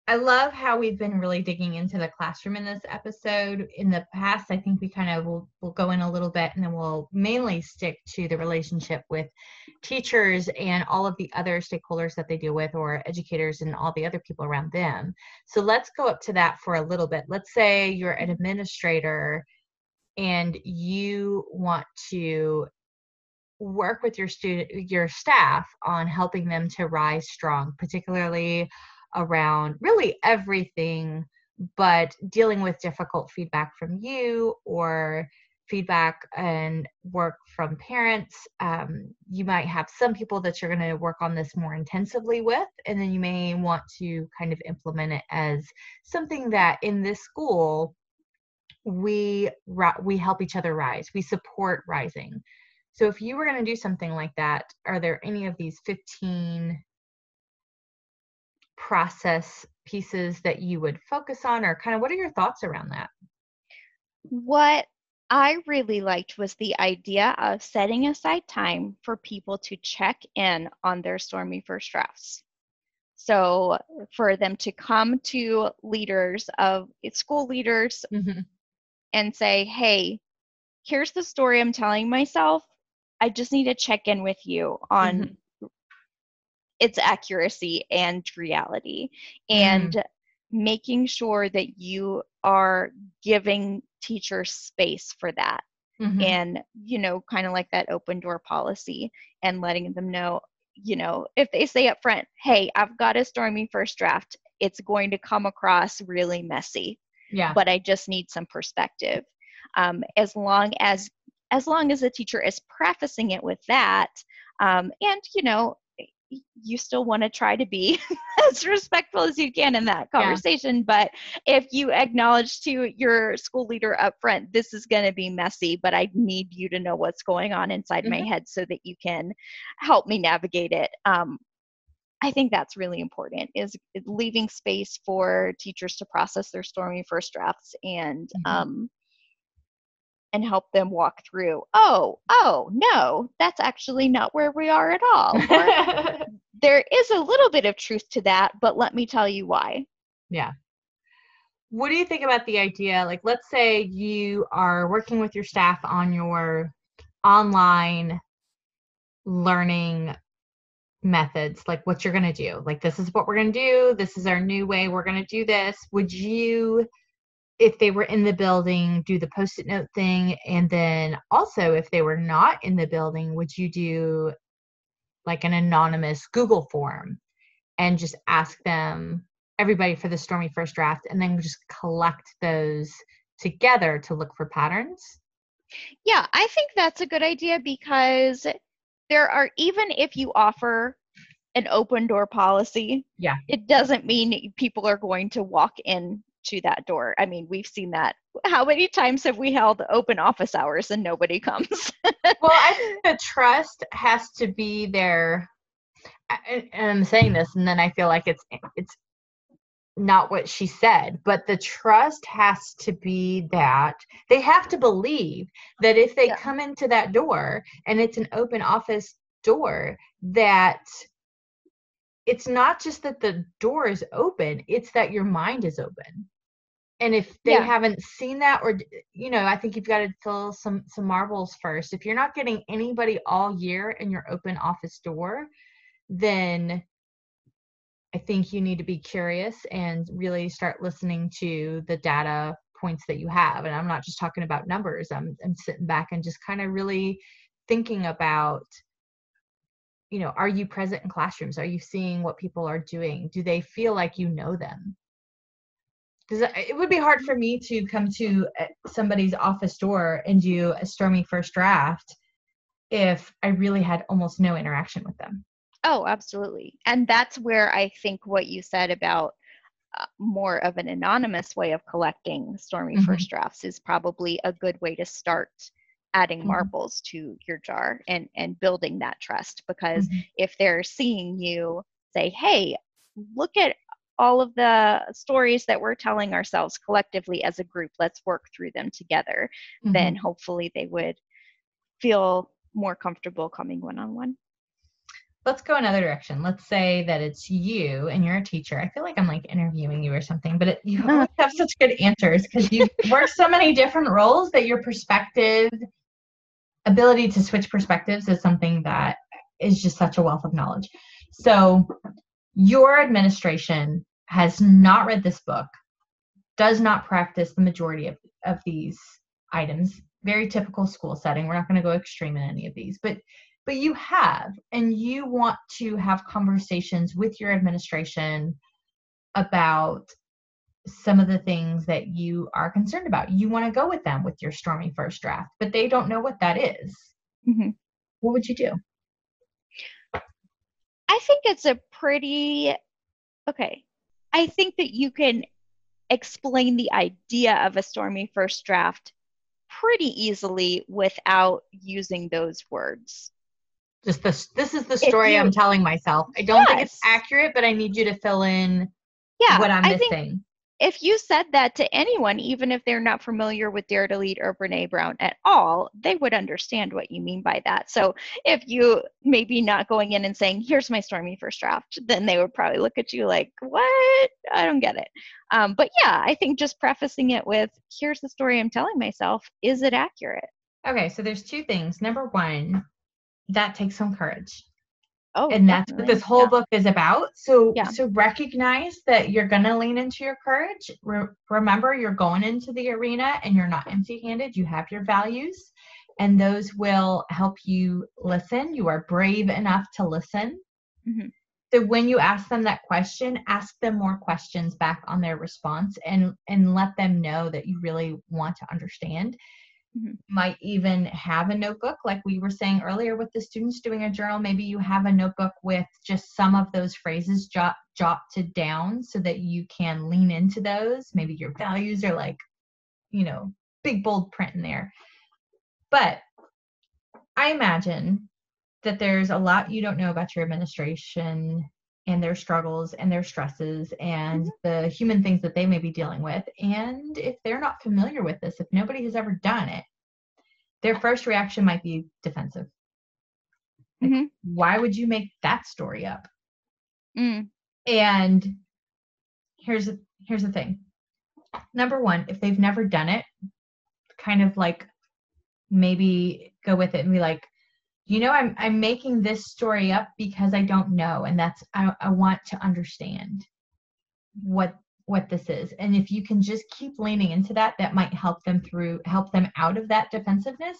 I love how we've been really digging into the classroom in this episode. In the past, I think we kind of will will go in a little bit and then we'll mainly stick to the relationship with teachers and all of the other stakeholders that they deal with or educators and all the other people around them. So let's go up to that for a little bit. Let's say you're an administrator and you want to work with your student your staff on helping them to rise strong, particularly around really everything, but dealing with difficult feedback from you or feedback and work from parents. Um, you might have some people that you're going to work on this more intensively with, and then you may want to kind of implement it as something that in this school we we help each other rise. We support rising. So if you were going to do something like that, are there any of these 15 process pieces that you would focus on or kind of what are your thoughts around that? What i really liked was the idea of setting aside time for people to check in on their stormy first drafts. So for them to come to leaders of school leaders mm-hmm. and say hey here's the story i'm telling myself. I just need to check in with you on mm-hmm its accuracy and reality and mm. making sure that you are giving teachers space for that mm-hmm. and you know kind of like that open door policy and letting them know you know if they say up front hey i've got a stormy first draft it's going to come across really messy yeah but i just need some perspective um, as long as as long as the teacher is prefacing it with that um, and you know you still want to try to be <laughs> as respectful as you can in that conversation. Yeah. But if you acknowledge to your school leader up front, this is going to be messy, but I need you to know what's going on inside mm-hmm. my head so that you can help me navigate it. Um, I think that's really important is leaving space for teachers to process their stormy first drafts and mm-hmm. um, and help them walk through oh oh no that's actually not where we are at all or, <laughs> there is a little bit of truth to that but let me tell you why. Yeah. What do you think about the idea like let's say you are working with your staff on your online learning methods like what you're going to do like this is what we're going to do this is our new way we're going to do this would you if they were in the building do the post-it note thing and then also if they were not in the building would you do like an anonymous google form and just ask them everybody for the stormy first draft and then just collect those together to look for patterns? Yeah i think that's a good idea because there are even if you offer an open door policy yeah. it doesn't mean people are going to walk in to that door. I mean we've seen that. How many times have we held open office hours and nobody comes? <laughs> Well i think the trust has to be there. And i'm saying this and then i feel like it's it's not what she said, but the trust has to be that. They have to believe that if they yeah. come into that door and it's an open office door, that it's not just that the door is open, it's that your mind is open. And if they yeah. haven't seen that, or you know, I think you've got to fill some some marbles first. If you're not getting anybody all year in your open office door, then I think you need to be curious and really start listening to the data points that you have. And I'm not just talking about numbers, I'm, I'm sitting back and just kind of really thinking about you know are you present in classrooms are you seeing what people are doing do they feel like you know them because it would be hard for me to come to uh, somebody's office door and do a stormy first draft if i really had almost no interaction with them Oh, absolutely. And that's where I think what you said about uh, more of an anonymous way of collecting stormy mm-hmm. first drafts is probably a good way to start adding mm-hmm. marbles to your jar and and building that trust because mm-hmm. if they're seeing you say hey look at all of the stories that we're telling ourselves collectively as a group let's work through them together then mm-hmm. hopefully they would feel more comfortable coming one on one let's go another direction. Let's say that it's you and you're a teacher. I feel like I'm like interviewing you or something, but it, you <laughs> always have such good answers because you <laughs> work so many different roles that your perspective, ability to switch perspectives is something that is just such a wealth of knowledge. So, your administration has not read this book, does not practice the majority of, of these items. Very typical school setting. We're not going to go extreme in any of these, but but you have and you want to have conversations with your administration about some of the things that you are concerned about you want to go with them with your stormy first draft but they don't know what that is. Mm-hmm. what would you do i think it's a pretty okay i think that you can explain the idea of a stormy first draft pretty easily without using those words just this this is the story you, I'm telling myself. I don't yes. think it's accurate, but I need you to fill in yeah, what I'm I missing. If you said that to anyone, even if they're not familiar with Dare to Lead or Brene Brown at all, they would understand what you mean by that. So if you maybe not going in and saying, "Here's my stormy first draft," then they would probably look at you like, "What? I don't get it." Um, but yeah, I think just prefacing it with, "Here's the story I'm telling myself." Is it accurate? Okay, so there's two things. Number one, that takes some courage. Oh, and that's what this whole yeah. book is about. So, yeah. so recognize that you're gonna lean into your courage. Re- remember, you're going into the arena and you're not empty-handed. You have your values, and those will help you listen. You are brave enough to listen. Mm-hmm. So when you ask them that question, ask them more questions back on their response, and and let them know that you really want to understand mm-hmm. might even have a notebook like we were saying earlier with the students doing a journal maybe you have a notebook with just some of those phrases jot jotted down so that you can lean into those maybe your values are like you know big bold print in there but i imagine that there's a lot you don't know about your administration and their struggles and their stresses and mm-hmm. the human things that they may be dealing with. And if they're not familiar with this, if nobody has ever done it, their first reaction might be defensive. Like, Mhm. Why would you make that story up? Mm. And here's here's the thing. Number one, if they've never done it, kind of like maybe go with it and be like, you know, I'm I'm making this story up because I don't know, and that's I, I want to understand what what this is. And if you can just keep leaning into that, that might help them through help them out of that defensiveness.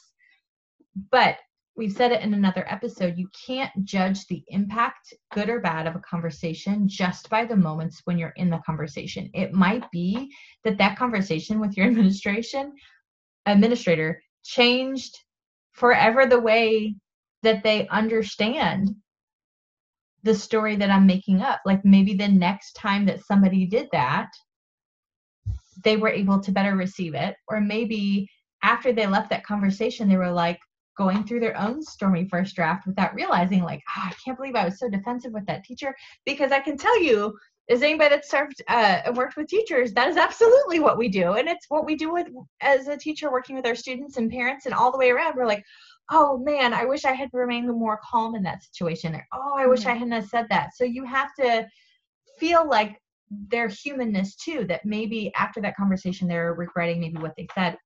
But we've said it in another episode you can't judge the impact good or bad of a conversation just by the moments when you're in the conversation it might be that that conversation with your administration administrator changed forever the way that they understand the story that i'm making up. Like maybe the next time that somebody did that they were able to better receive it. Or maybe after they left that conversation they were like going through their own stormy first draft without realizing like "Ah, i can't believe i was so defensive with that teacher. Because i can tell you as anybody that served uh, and worked with teachers that is absolutely what we do. And it's what we do with as a teacher working with our students and parents and all the way around. We're like oh man i wish i had remained more calm in that situation. Or oh i wish Mhm. i hadn't said that. So you have to feel like their humanness too that maybe after that conversation they're regretting maybe what they said.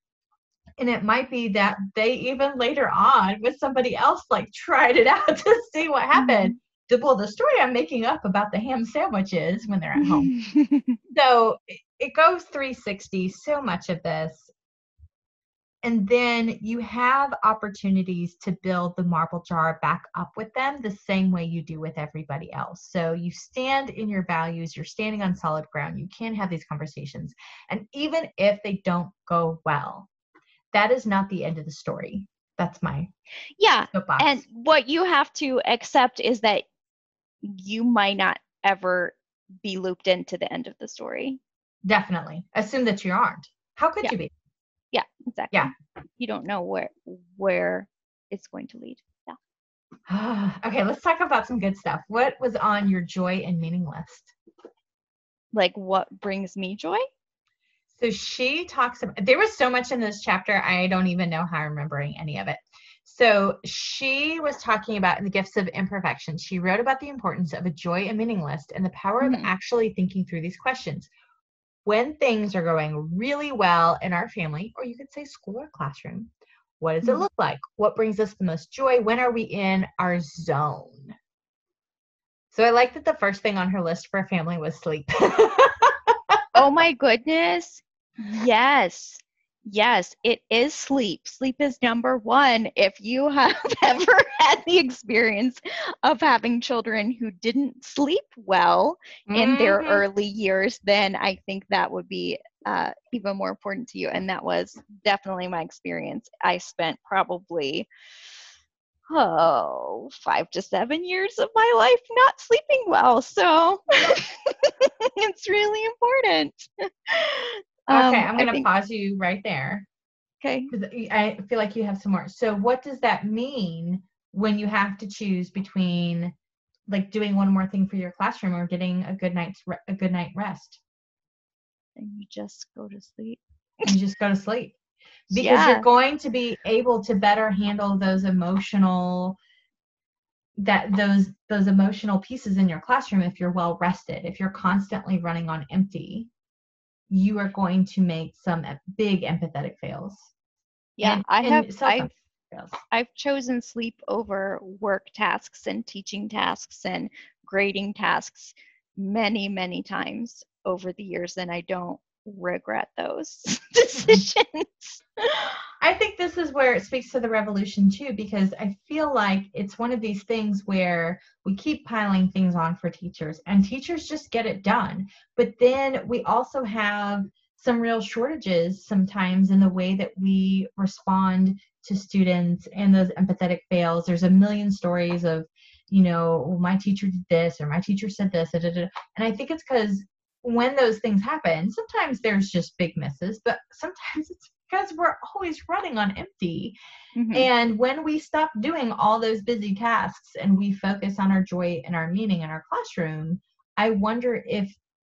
And it might be that they even later on with somebody else like tried it out <laughs> to see what happened. The, well the story i'm making up about the ham sandwiches when they're at home. <laughs> So it goes 360 so much of this and then you have opportunities to build the marble jar back up with them the same way you do with everybody else so you stand in your values you're standing on solid ground you can have these conversations and even if they don't go well that is not the end of the story that's my yeah. soapbox And what you have to accept is that you might not ever be looped into the end of the story. definitely assume that you aren't how could Yeah. you be Yeah, exactly. Yeah. You don't know where where it's going to lead. Yeah. <sighs> okay let's talk about some good stuff what was on your joy and meaning list Like what brings me joy? So she talks about there was so much in this chapter, I don't even know how I'm remembering any of it. So she was talking about the gifts of imperfection. She wrote about the importance of a joy and meaning list and the power Mhm. of actually thinking through these questions. When things are going really well in our family, or you could say school or classroom, what does it Mhm. look like? What brings us the most joy? When are we in our zone? So I like that the first thing on her list for a family was sleep. <laughs> oh my goodness. Yes. Yes, it is sleep. Sleep is number one. If you have <laughs> ever had the experience of having children who didn't sleep well in their Mhm. early years, then I think that would be uh, even more important to you. And that was definitely my experience. I spent probably, oh, five to seven years of my life not sleeping well. So <laughs> it's really important. <laughs> Um, Okay, I'm going to pause you right there Okay. I feel like you have some more. So, what does that mean when you have to choose between like doing one more thing for your classroom or getting a good night's re- a good night rest? And you just go to sleep. You just go to sleep <laughs> because Yeah. you're going to be able to better handle those emotional that those those emotional pieces in your classroom if you're well rested. If you're constantly running on empty, you are going to make some big empathetic fails. Yeah, and- I have. I've fails. I've chosen sleep over work tasks and teaching tasks and grading tasks many, many times over the years, and I don't regret those <laughs> decisions. I think this is where it speaks to the revolution too, because I feel like it's one of these things where we keep piling things on for teachers, and teachers just get it done. But then we also have some real shortages sometimes in the way that we respond to students and those empathetic fails. There's a million stories of, you know, "Well, my teacher did this or my teacher said this, da, da, da." and I think it's because when those things happen, sometimes there's just big misses, but sometimes <laughs> it's because we're always running on empty. Mhm. And when we stop doing all those busy tasks and we focus on our joy and our meaning in our classroom, I wonder if,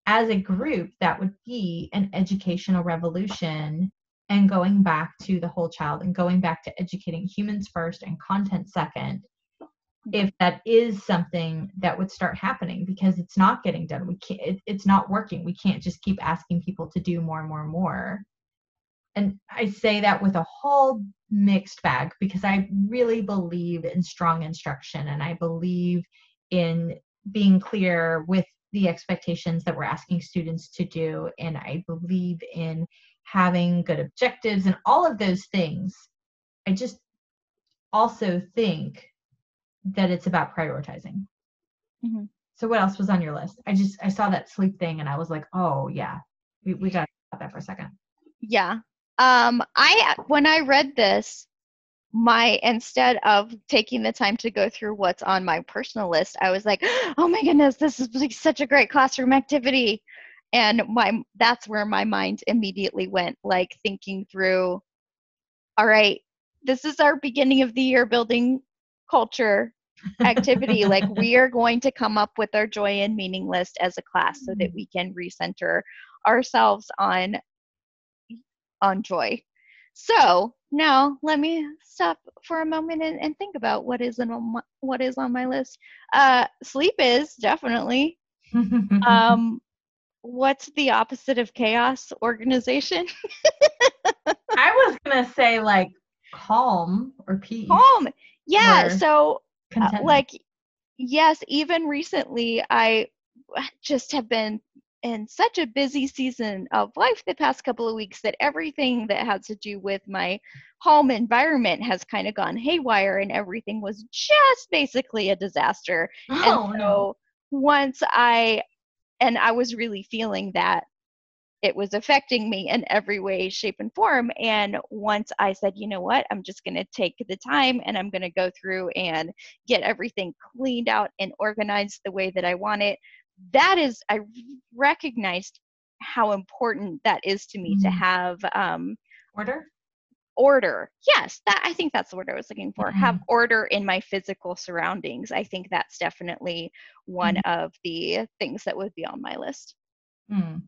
as a group, that would be an educational revolution and going back to the whole child and going back to educating humans first and content second if mm-hmm. that is something that would start happening because it's not getting done. We can't it, it's not working. We can't just keep asking people to do more and more and more. And i say that with a whole mixed bag because i really believe in strong instruction and i believe in being clear with the expectations that we're asking students to do and i believe in having good objectives and all of those things. I just also think that it's about prioritizing. Mm-hmm. So what else was on your list? I just I saw that sleep thing and I was like, oh yeah, we we got to talk about that for a second. Yeah. Um. I when I read this, my instead of taking the time to go through what's on my personal list, I was like, <gasps> oh my goodness, this is like such a great classroom activity, and my that's where my mind immediately went, like thinking through. All right, this is our beginning of the year building culture activity <laughs> like we are going to come up with our joy and meaning list as a class so that mm-hmm. we can recenter ourselves on on joy. So now let me stop for a moment and, and think about what is on my, what is on my list. Uh sleep is definitely um <laughs> what's the opposite of chaos? Organization? <laughs> I was gonna say like calm or peace. Calm yeah so uh, like yes even recently i just have been in such a busy season of life the past couple of weeks that everything that has to do with my home environment has kind of gone haywire and everything was just basically a disaster. Oh, and so no. once I and I was really feeling that it was affecting me in every way, shape, and form. And once I said, you know what, I'm just going to take the time and I'm going to go through and get everything cleaned out and organized the way that I want it, that is, I recognized how important that is to me mm-hmm. to have um, order. Order. Yes, that I think that's the word I was looking for. Mm-hmm. Have order in my physical surroundings. I think that's definitely one mm-hmm. of the things that would be on my list. Mm.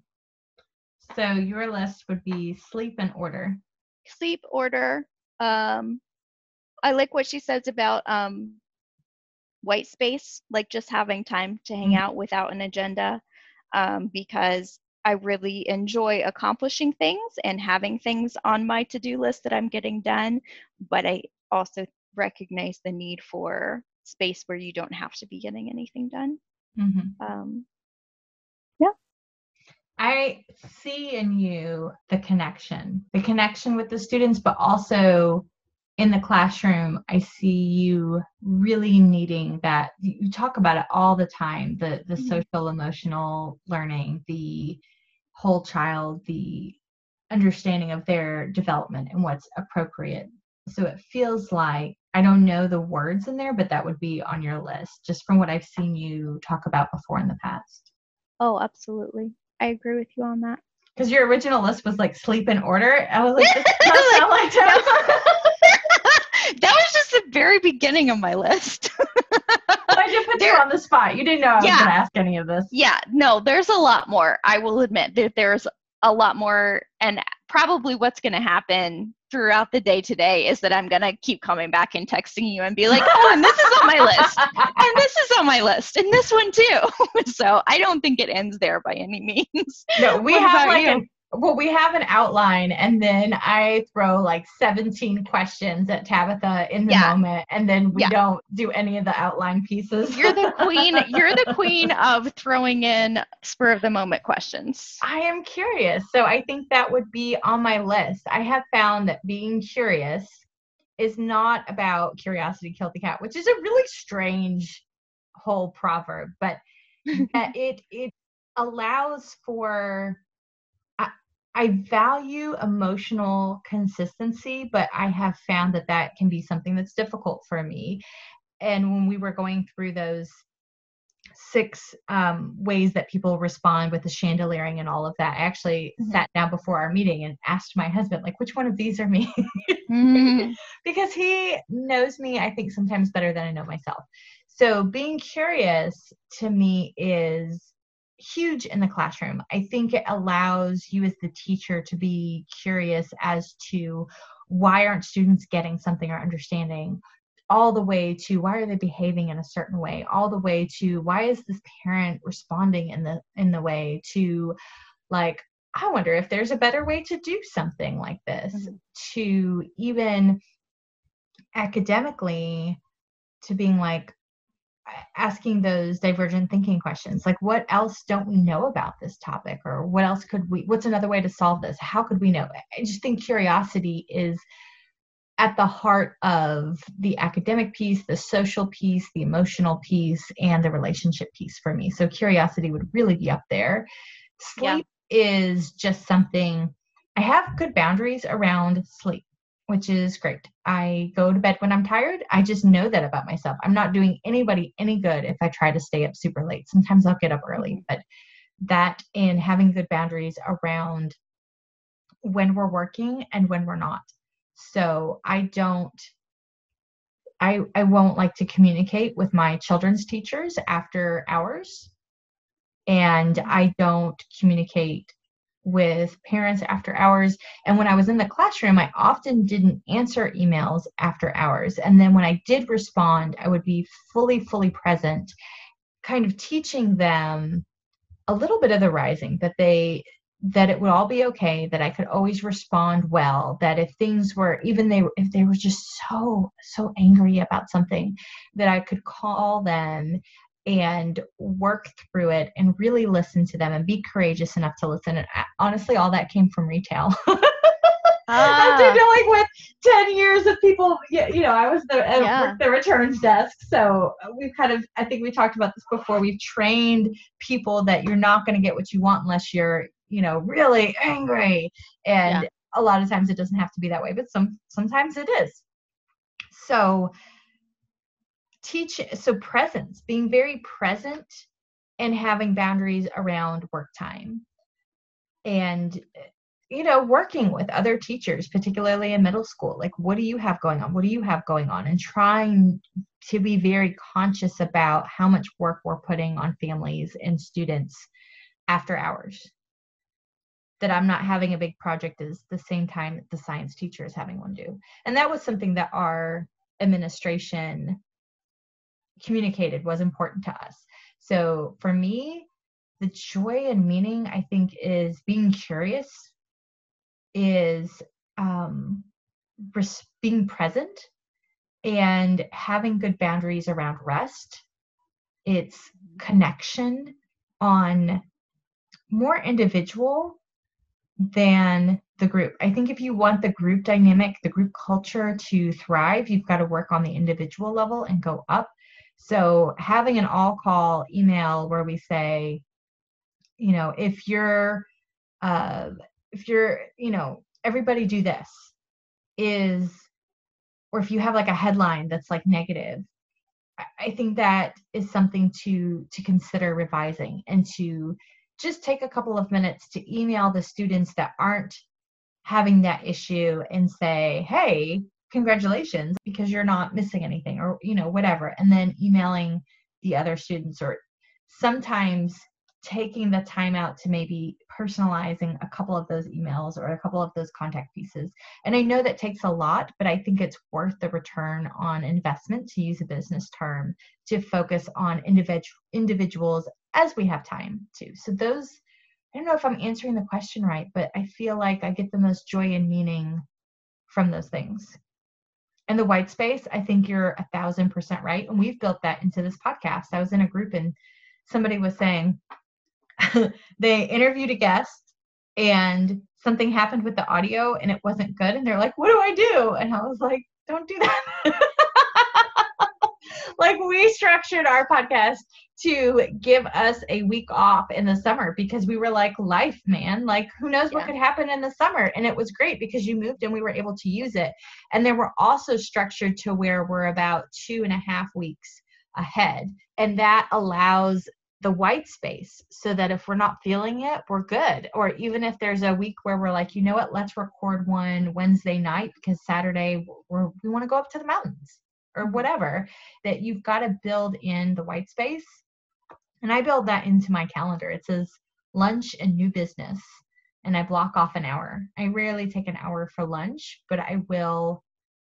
So your list would be sleep and order. Sleep, order. Um, I like what she says about um, white space, like just having time to hang mm-hmm. out without an agenda, um, because I really enjoy accomplishing things and having things on my to do list that I'm getting done. But I also recognize the need for space where you don't have to be getting anything done. Mm-hmm. Um, I see in you the connection, the connection with the students, but also in the classroom, I see you really needing that. You talk about it all the time the, the mm-hmm. social emotional learning, the whole child, the understanding of their development and what's appropriate. So it feels like I don't know the words in there, but that would be on your list just from what I've seen you talk about before in the past. Oh, absolutely. I agree with you on that. Because your original list was like sleep in order. I was like, <laughs> this does sound like <laughs> that was just the very beginning of my list. <laughs> I just put there, you on the spot. You didn't know I was yeah, going to ask any of this. Yeah, no, there's a lot more. I will admit that there's a lot more, and probably what's going to happen throughout the day today is that I'm going to keep coming back and texting you and be like, oh, and this is on my list, and this is on my list, and this one too. <laughs> so I don't think it ends there by any means. No, we what have like you? Well, we have an outline, and then I throw like 17 questions at Tabitha in the yeah. moment, and then we yeah. don't do any of the outline pieces. You're the <laughs> queen. You're the queen of throwing in spur of the moment questions. I am curious, so I think that would be on my list. I have found that being curious is not about curiosity killed the cat, which is a really strange whole proverb, but <laughs> it it allows for I value emotional consistency, but I have found that that can be something that's difficult for me. And when we were going through those six um, ways that people respond with the chandeliering and all of that, I actually mm-hmm. sat down before our meeting and asked my husband, like, which one of these are me? mm-hmm. <laughs> because he knows me, I think, sometimes better than I know myself. So being curious to me is huge in the classroom. I think it allows you as the teacher to be curious as to why aren't students getting something or understanding all the way to why are they behaving in a certain way all the way to why is this parent responding in the in the way to like i wonder if there's a better way to do something like this mm-hmm. to even academically to being like asking those divergent thinking questions like what else don't we know about this topic? Or what else could we what's another way to solve this? How could we know? I just think curiosity is at the heart of the academic piece the social piece the emotional piece and the relationship piece for me. So curiosity would really be up there. Sleep yeah. is just something i have good boundaries around sleep which is great. I go to bed when I'm tired. I just know that about myself. I'm not doing anybody any good if I try to stay up super late. Sometimes I'll get up early, mm-hmm. but that and having good boundaries around when we're working and when we're not. So I don't I I won't like to communicate with my children's teachers after hours and I don't communicate with parents after hours. And when I was in the classroom, I often didn't answer emails after hours. And then when I did respond, I would be fully, fully present, kind of teaching them a little bit of the rising that they that it would all be okay that i could always respond well that if things were even they if they were just so so angry about something that i could call them and work through it and really listen to them and be courageous enough to listen. And uh, honestly, all that came from retail. <laughs> Ah. After dealing with 10 years of people, you know, I was the, uh, yeah. the returns desk. So uh, we've kind of, I think we talked about this before. We've trained people that you're not going to get what you want unless you're, you know, really angry. And yeah. a lot of times it doesn't have to be that way, but some, sometimes it is. So teach so presence being very present and having boundaries around work time. And you know working with other teachers particularly in middle school like what do you have going on? What do you have going on? And trying to be very conscious about how much work we're putting on families and students after hours. That i'm not having a big project is the same time the science teacher is having one do. And that was something that our administration communicated was important to us. So for me, the joy and meaning, I think, is being curious, is um, res- being present, and having good boundaries around rest. It's connection on more individual than the group. I think if you want the group dynamic, the group culture to thrive, you've got to work on the individual level and go up. So having an all call email where we say, you know, if you're, uh, if you're, you know, everybody do this is, or if you have like a headline that's like negative, I think that is something to to consider revising and to just take a couple of minutes to email the students that aren't having that issue and say, hey, congratulations because you're not missing anything or you know whatever and then emailing the other students or sometimes taking the time out to maybe personalizing a couple of those emails or a couple of those contact pieces. And I know that takes a lot, but I think it's worth the return on investment to use a business term to focus on individual individuals as we have time to. So those I don't know if I'm answering the question right, but I feel like I get the most joy and meaning from those things and the white space, I think you're a thousand percent right. And we've built that into this podcast. I was in a group and somebody was saying <laughs> they interviewed a guest and something happened with the audio and it wasn't good. And they're like, what do I do? And I was like, don't do that. <laughs> like we structured our podcast to give us a week off in the summer because we were like life man like who knows what could happen in the summer? And it was great because you moved and we were able to use it. And then we're also structured to where we're about two and a half weeks ahead. And that allows the white space so that if we're not feeling it we're good. Or even if there's a week where we're like you know what? Let's record one wednesday night because saturday we're, we want to go up to the mountains or mm-hmm. whatever that you've got to build in the white space And I build that into my calendar. It says lunch and new business. And I block off an hour. I rarely take an hour for lunch, but I will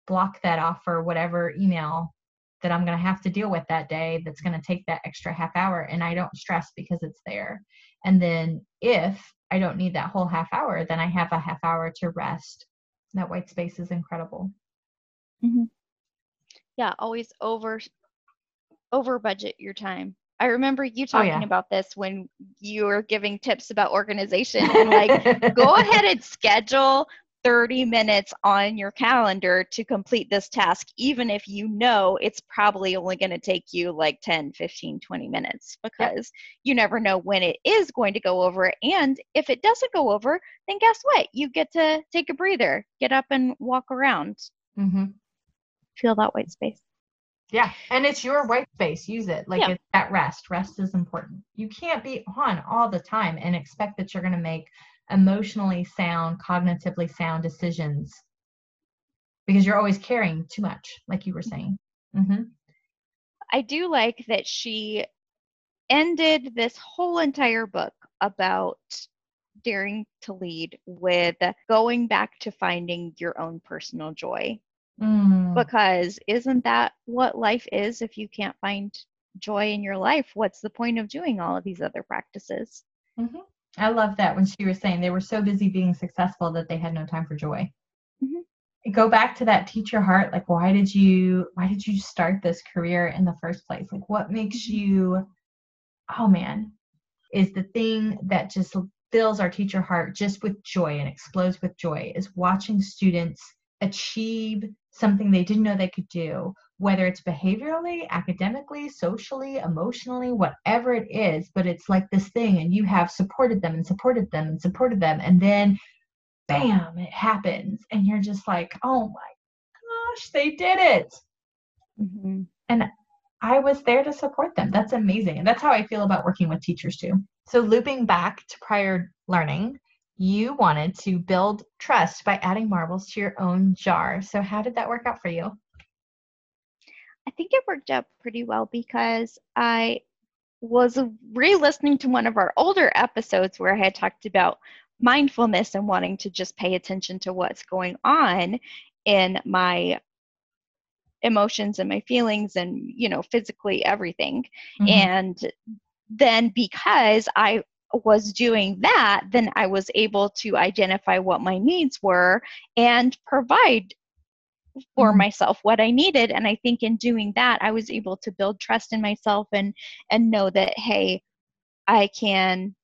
block that off for whatever email that I'm going to have to deal with that day that's going to take that extra half hour. And I don't stress because it's there. And then if I don't need that whole half hour, then I have a half hour to rest. That white space is incredible. Mm-hmm. Yeah, always over over budget your time. I remember you talking oh, yeah. about this when you were giving tips about organization <laughs> and like go ahead and schedule 30 minutes on your calendar to complete this task even if you know it's probably only going to take you like 10 15 20 minutes because yep. you never know when it is going to go over and if it doesn't go over then guess what you get to take a breather get up and walk around mm-hmm. feel that white space yeah and it's your white space use it like yeah. it's that rest rest is important you can't be on all the time and expect that you're going to make emotionally sound, cognitively sound decisions because you're always carrying too much, like you were saying. Mm-hmm. I do like that she ended this whole entire book about daring to lead with going back to finding your own personal joy. Mm. Because isn't that what life is if you can't find joy in your life? What's the point of doing all of these other practices? Mm-hmm. I love that when she was saying they were so busy being successful that they had no time for joy. Mm-hmm. Go back to that teacher heart. Like, why did you why did you start this career in the first place? Like, what makes mm-hmm. you? Oh man, is the thing that just fills our teacher heart just with joy and explodes with joy is watching students achieve something they didn't know they could do whether it's behaviorally, academically, socially, emotionally, whatever it is, but it's like this thing, and you have supported them and supported them and supported them, and then bam, it happens, and you're just like, oh my gosh, they did it. Mm-hmm. And I was there to support them. That's amazing. And that's how I feel about working with teachers too. So, looping back to prior learning, you wanted to build trust by adding marbles to your own jar. So, how did that work out for you? I think it worked out pretty well because I was re listening to one of our older episodes where I had talked about mindfulness and wanting to just pay attention to what's going on in my emotions and my feelings and you know physically everything mm-hmm. and then because i was doing that then i was able to identify what my needs were and provide for mm-hmm. myself what i needed. And i think in doing that i was able to build trust in myself and and know that hey i can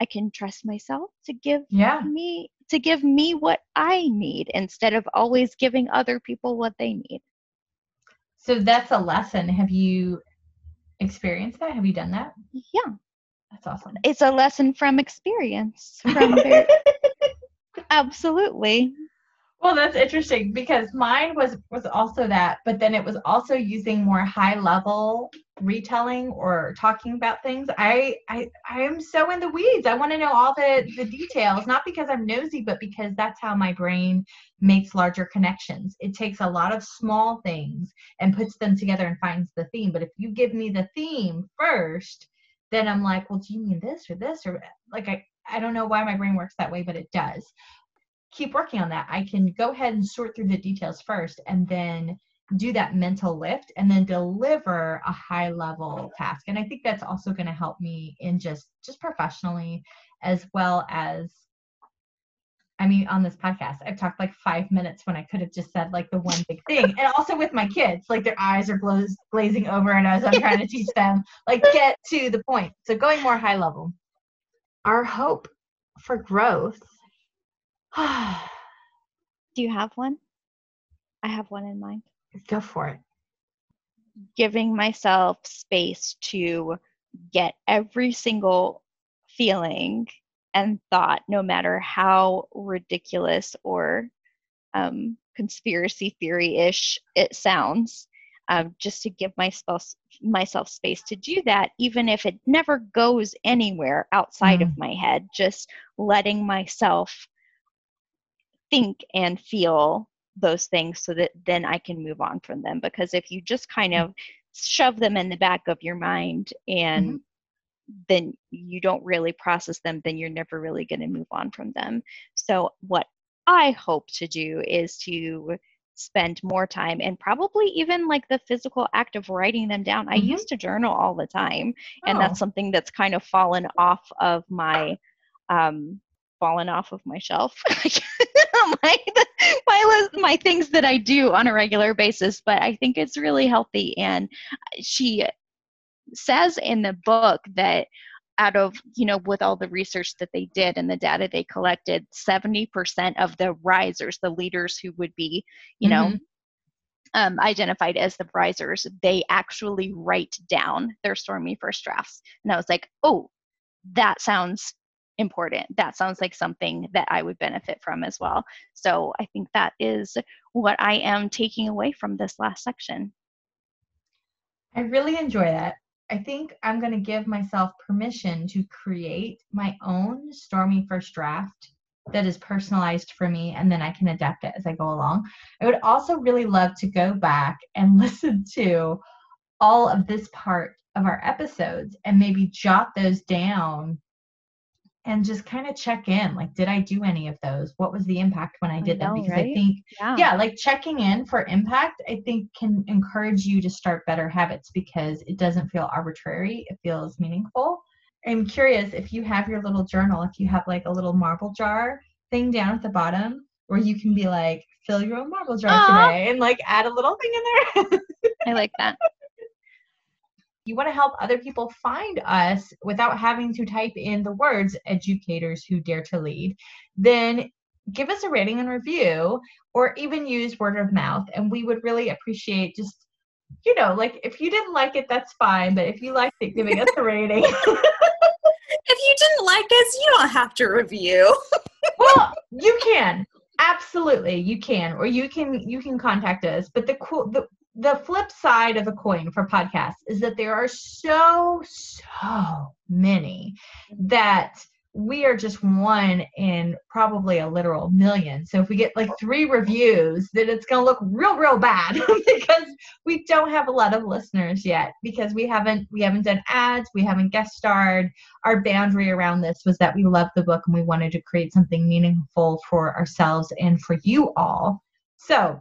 i can trust myself to give yeah. me to give me what i need instead of always giving other people what they need. So that's a lesson. Have you experienced that? Have you done that? Yeah that's awesome it's a lesson from experience from <laughs> their, absolutely well, that's interesting because mine was was also that, but then it was also using more high level retelling or talking about things. I I I am so in the weeds. I want to know all the the details, not because I'm nosy, but because that's how my brain makes larger connections. It takes a lot of small things and puts them together and finds the theme. But if you give me the theme first, then I'm like, well, do you mean this or this or like I I don't know why my brain works that way, but it does keep working on that. I can go ahead and sort through the details first and then do that mental lift and then deliver a high level task. And I think that's also going to help me in just just professionally as well as I mean, on this podcast, I've talked like five minutes when I could have just said like the one big thing. And also with my kids, like their eyes are glo- glazing over, and as I'm trying to teach them, like get to the point. So going more high level. Our hope for growth <sighs> Do you have one? I have one in mind. Go for it. Giving myself space to get every single feeling and thought, no matter how ridiculous or um, conspiracy theory ish it sounds, um, just to give myself myself space to do that, even if it never goes anywhere outside mm. of my head. Just letting myself think and feel those things so that then I can move on from them. Because if you just kind of shove them in the back of your mind and mm-hmm. Then you don't really process them, then you're never really going to move on from them. So, what I hope to do is to spend more time and probably even like the physical act of writing them down. Mm-hmm. I used to journal all the time, and oh. that's something that's kind of fallen off of my um fallen off of my shelf. <laughs> <laughs> my my list, my things that I do on a regular basis, but I think it's really healthy and she says in the book that out of you know with all the research that they did and the data they collected 70% of the risers the leaders who would be you know mm-hmm. um, identified as the risers they actually write down their stormy first drafts. And i was like oh that sounds important. That sounds like something that i would benefit from as well. So i think that is what i am taking away from this last section. I really enjoy that I think I'm going to give myself permission to create my own Stormy first draft that is personalized for me and then I can adapt it as I go along. I would also really love to go back and <laughs> listen to all of this part of our episodes and maybe jot those down and just kind of check in like did i do any of those what was the impact when i did I know, them because right? i think yeah. yeah like checking in for impact i think can encourage you to start better habits because it doesn't feel arbitrary it feels meaningful i'm curious if you have your little journal if you have like a little marble jar thing down at the bottom where you can be like fill your own marble jar Aww. today and like add a little thing in there i like that you want to help other people find us without having to type in the words educators who dare to lead, then give us a rating and review or even use word of mouth. And we would really appreciate just, you know, like if you didn't like it, that's fine. But if you liked it, giving us a rating. <laughs> if you didn't like us, you don't have to review. <laughs> well, you can absolutely you can or you can you can contact us but the cool the the flip side of the coin for podcasts is that there are so so many that we are just one in probably a literal million. So if we get like three reviews, then it's going to look real, real bad <laughs> because we don't have a lot of listeners yet because we haven't we haven't done ads, we haven't guest starred. Our boundary around this was that we love the book and we wanted to create something meaningful for ourselves and for you all. So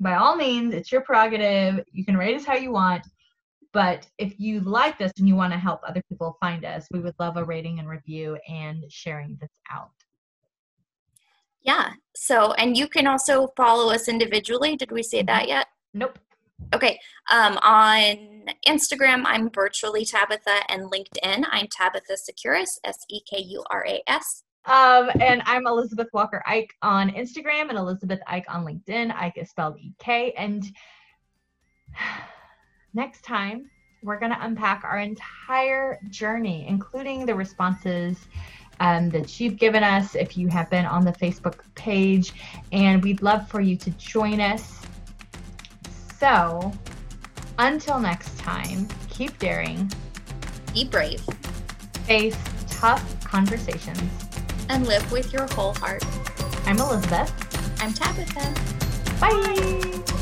by all means, it's your prerogative. You can rate us how you want. But if you like this and you want to help other people find us, we would love a rating and review and sharing this out. Yeah. So, and you can also follow us individually. Did we say that mm-hmm. yet? Nope. Okay. Um, on Instagram, I'm virtually Tabitha, and LinkedIn, I'm Tabitha Sekuras, S E K U R A S. Um, and I'm Elizabeth Walker Ike on Instagram and Elizabeth Ike on LinkedIn. Ike is spelled E K. And <sighs> next time, we're going to unpack our entire journey, including the responses um, that you've given us if you have been on the Facebook page. And we'd love for you to join us. So, until next time, keep daring, be brave, face tough conversations and live with your whole heart. I'm Elizabeth. I'm Tabitha. Bye. Bye.